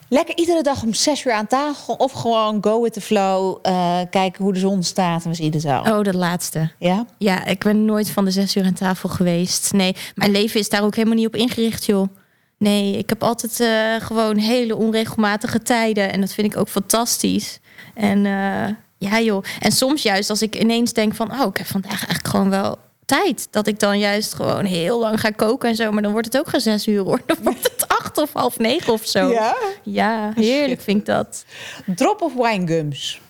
Lekker iedere dag om zes uur aan tafel of gewoon go with the flow. eh, kijken hoe de zon staat en we zien het zo. Oh, dat laatste. Ja? Ja, ik ben nooit van de zes uur aan tafel geweest. Nee, mijn leven is daar ook helemaal niet op ingericht, joh. Nee, ik heb altijd eh, gewoon hele onregelmatige tijden. En dat vind ik ook fantastisch. En eh, ja, joh. En soms juist als ik ineens denk van... oh, ik heb vandaag eigenlijk gewoon wel tijd. Dat ik dan juist gewoon heel lang ga koken en zo. Maar dan wordt het ook geen zes uur, hoor. Dan wordt het acht of half negen of zo. Ja? Ja, heerlijk vind ik dat. Drop of winegums?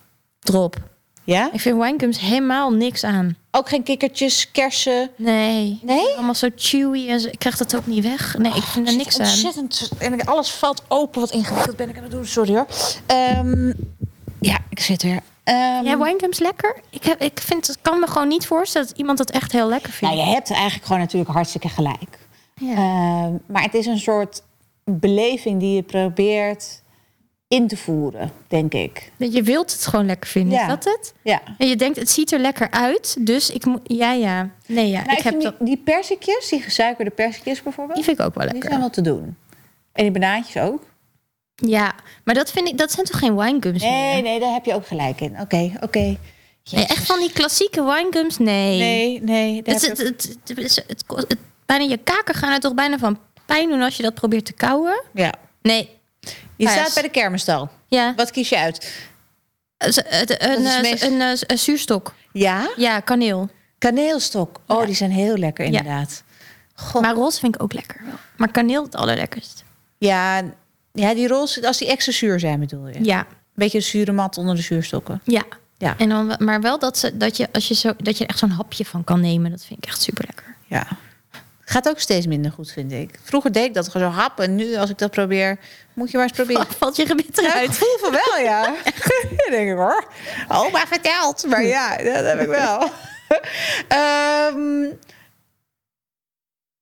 Drop. Ja? Ik vind winegums helemaal niks aan. Ook geen kikkertjes, kersen? Nee. Nee? Allemaal zo chewy en zo. Ik krijg dat ook niet weg. Nee, ik vind er Ik niks aan. Ontzettend. En alles valt open. Wat ingewikkeld ben ik aan het doen. Sorry hoor. Ehm, ja, ik zit weer. Ehm, Ja, winegums lekker. Ik, heb, ik vind, ik kan me gewoon niet voorstellen dat iemand dat echt heel lekker vindt. nou, je hebt eigenlijk gewoon natuurlijk hartstikke gelijk. Ja. Ehm, maar het is een soort beleving die je probeert in te voeren, denk ik. Je wilt het gewoon lekker vinden, Ja. is dat het? Ja. En je denkt, het ziet er lekker uit, dus ik moet... Ja, ja. Nee, ja. Nou, ik ik heb dat... die, die persikjes, die gesuikerde persikjes bijvoorbeeld, Die vind ik ook wel die lekker. zijn wel te doen. En die banaantjes ook. Ja, maar dat vind ik... Dat zijn toch geen winegums Nee, meer? nee, daar heb je ook gelijk in. Oké, oké. Nee, echt van die klassieke winegums? Nee. Nee, nee. Het, het, je- het, het, het, bijna je kaken gaan er toch bijna van pijn doen als je dat probeert te kauwen? ja. Nee. Je Gijs. staat bij de kermisstal. Ja. Wat kies je uit? Een, eh, een, eh, een zuurstok. Ja? Ja, kaneel. Kaneelstok. Oh, Ja. die zijn heel lekker inderdaad. God. Maar roze vind ik ook lekker. Maar kaneel het allerlekkerst. Ja, ja, die roze, als die extra zuur zijn bedoel je? Ja, Beetje een zure mat onder de zuurstokken. ja. Ja. En dan, maar wel dat, ze, dat, je, als je zo, dat je er echt zo'n hapje van kan nemen. Dat vind ik echt super lekker. Ja. Gaat ook steeds minder goed, vind ik. Vroeger deed ik dat gewoon zo hap. En nu, als ik dat probeer, moet je maar eens proberen. Valt je gebit Ja, ik eruit? voel van wel, ja. ja denk ik hoor. Oma vertelt. Maar ja, dat heb ik wel. Ehm,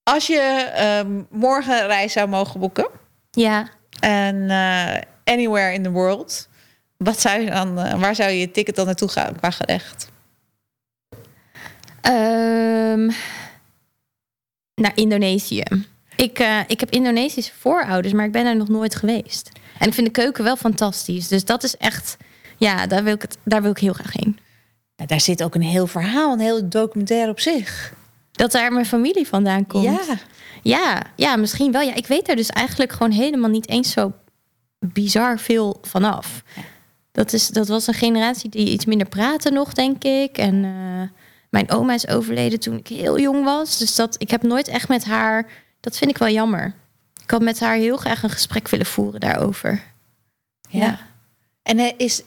als je ehm, morgen een reis zou mogen boeken, Ja. En eh, anywhere in the world. Wat zou je dan, eh, waar zou je je ticket dan naartoe gaan qua gerecht? Ehm, naar Indonesië. Ik, eh, ik heb Indonesische voorouders, maar ik ben er nog nooit geweest. En ik vind de keuken wel fantastisch. Dus dat is echt, ja, daar wil ik, het, daar wil ik heel graag heen. Nou, daar zit ook een heel verhaal, een heel documentaire op zich. Dat daar mijn familie vandaan komt. Ja. Ja, ja, misschien wel. Ja, ik weet er dus eigenlijk gewoon helemaal niet eens zo bizar veel vanaf. Dat, is, dat was een generatie die iets minder praatte nog, denk ik. En eh, mijn oma is overleden toen ik heel jong was. Dus dat, ik heb nooit echt met haar... Dat vind ik wel jammer. Ik had met haar heel graag een gesprek willen voeren daarover. Ja. En eh, is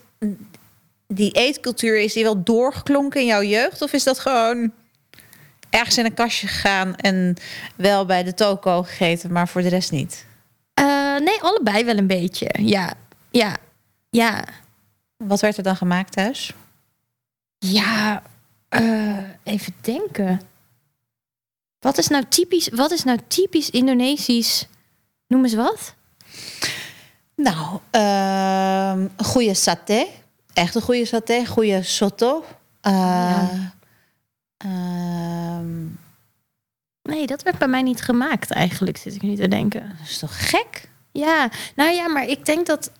die eetcultuur, is die wel doorgeklonken in jouw jeugd? Of is dat gewoon ergens in een kastje gegaan en wel bij de toko gegeten, maar voor de rest niet? Eh, nee, allebei wel een beetje. Ja, ja, ja. Wat werd er dan gemaakt thuis? Ja, eh, even denken. Wat is nou typisch, wat is nou typisch Indonesisch? Noem eens wat. Nou, ehm, een goede saté. Echt een goede saté. Goede soto. Eh, Ja. Ehm, Nee, dat werd bij mij niet gemaakt eigenlijk, zit ik nu te denken. dat is toch gek? Ja, nou ja, maar ik denk dat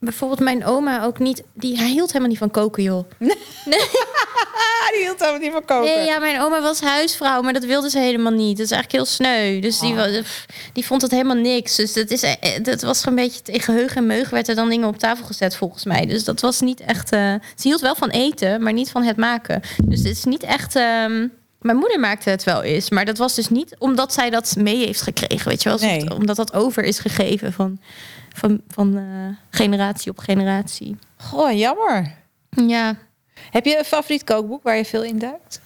bijvoorbeeld mijn oma ook niet... Die, hij hield helemaal niet van koken, joh. Ah, die hield helemaal niet van koken. Nee, ja, mijn oma was huisvrouw, maar dat wilde ze helemaal niet. Dat is eigenlijk heel sneu. Dus die, Oh. die vond het helemaal niks. Dus dat, is, eh, dat was een beetje tegen heug en meug werd er dan dingen op tafel gezet volgens mij. Dus dat was niet echt... eh, ze hield wel van eten, maar niet van het maken. Dus het is niet echt... ehm, mijn moeder maakte het wel eens, maar dat was dus niet omdat zij dat mee heeft gekregen, weet je wel? Nee. het- Omdat dat over is gegeven van, van, van eh, generatie op generatie. Goh, jammer. Ja, Heb je een favoriet kookboek waar je veel in duikt?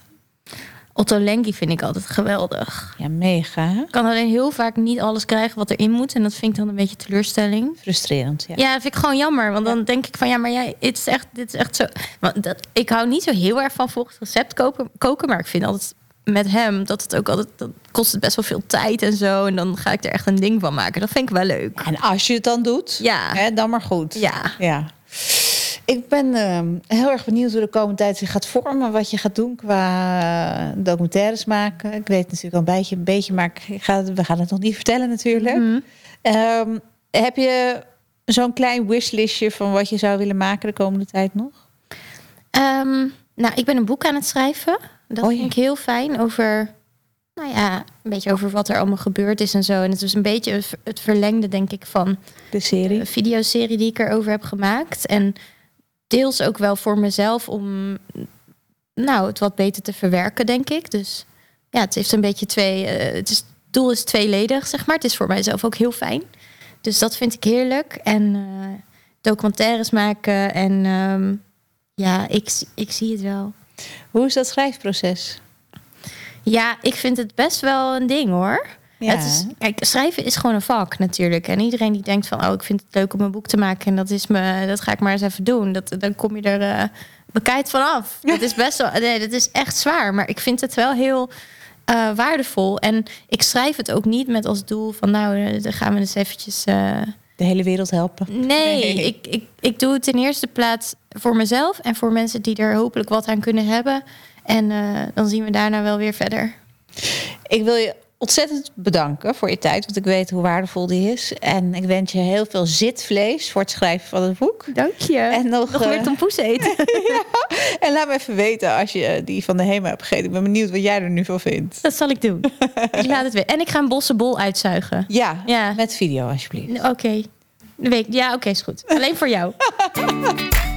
Otto Lengi vind ik altijd geweldig. Ja, mega. hè? Kan alleen heel vaak niet alles krijgen wat erin moet. En dat vind ik dan een beetje teleurstelling. Frustrerend, ja. Ja, dat vind ik gewoon jammer. Want dan denk ik van ja, maar jij, het is echt, dit is echt zo. Want dat, ik hou niet zo heel erg van volgens recept koken, koken. Maar ik vind altijd met hem dat het ook altijd. Dat kost het best wel veel tijd en zo. En dan ga ik er echt een ding van maken. Dat vind ik wel leuk. En als je het dan doet, Ja. hè, dan maar goed. Ja. ja. Ik ben ehm, heel erg benieuwd hoe de komende tijd zich gaat vormen. Wat je gaat doen qua eh, documentaires maken. Ik weet natuurlijk al een beetje, een beetje maar ik ga, we gaan het nog niet vertellen natuurlijk. Mhm. Ehm, heb je zo'n klein wishlistje van wat je zou willen maken de komende tijd nog? Ehm, nou, ik ben een boek aan het schrijven. Dat Oh, vind ik heel fijn over, nou ja, een beetje over wat er allemaal gebeurd is en zo. En het is een beetje het verlengde, denk ik, van De serie? de videoserie die ik erover heb gemaakt. En deels ook wel voor mezelf om, nou, het wat beter te verwerken, denk ik. Dus ja, het heeft een beetje twee, eh, het, is, het doel is tweeledig, zeg maar. Het is voor mijzelf ook heel fijn. Dus dat vind ik heerlijk. En eh, documentaires maken en ehm, ja, ik, ik zie het wel. Hoe is dat schrijfproces? Ja, ik vind het best wel een ding hoor. Ja. Het is, kijk, schrijven is gewoon een vak natuurlijk. En iedereen die denkt van, oh, ik vind het leuk om een boek te maken en dat is me, dat ga ik maar eens even doen. Dat, dan kom je er eh bekijkt vanaf. Dat is best wel, nee, dat is echt zwaar. Maar ik vind het wel heel eh, waardevol. En ik schrijf het ook niet met als doel van, nou, eh, dan gaan we eens eventjes. De hele wereld helpen. Nee, Nee. Ik, ik, ik doe het in eerste plaats voor mezelf en voor mensen die er hopelijk wat aan kunnen hebben. En dan zien we daarna wel weer verder. Ik wil je ontzettend bedanken voor je tijd, want ik weet hoe waardevol die is. En ik wens je heel veel zitvlees voor het schrijven van het boek. Dank je. En nog, nog meer eh, tompoes eten. En laat me even weten als je die van de HEMA hebt gegeten. Ik ben benieuwd wat jij er nu van vindt. Dat zal ik doen. ik laat het weer. En ik ga een bossenbol uitzuigen. Ja, Ja. met video alsjeblieft. Oké. De week. Ja, oké, is goed. Alleen voor jou.